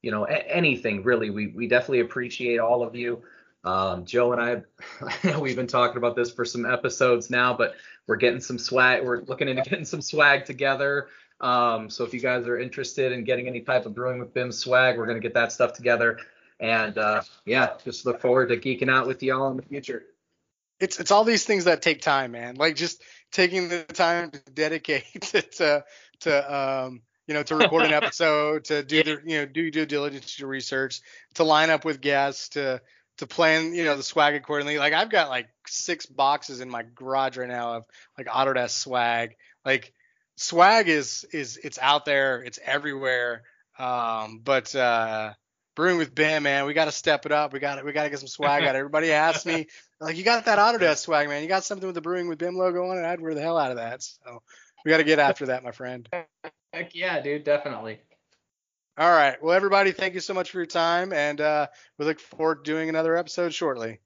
you know a- anything really. We we definitely appreciate all of you. Um, Joe and I, *laughs* we've been talking about this for some episodes now, but we're getting some swag. We're looking into *laughs* getting some swag together. Um, so if you guys are interested in getting any type of brewing with BIM swag, we're gonna get that stuff together. And uh, yeah, just look forward to geeking out with y'all in the future. It's it's all these things that take time, man. Like just taking the time to dedicate *laughs* to to, to um you know to record an *laughs* episode, to do the you know do due diligence, to research, to line up with guests, to to plan you know the swag accordingly. Like I've got like six boxes in my garage right now of like Autodesk swag. Like swag is is it's out there, it's everywhere. Um, but uh, brewing with BIM, man, we got to step it up. We got to we got to get some swag out. Everybody asks me like, you got that Autodesk swag, man. You got something with the brewing with BIM logo on it. I'd wear the hell out of that. So we got to get after that, my friend. Heck yeah, dude, definitely. All right. Well, everybody, thank you so much for your time, and uh, we look forward to doing another episode shortly.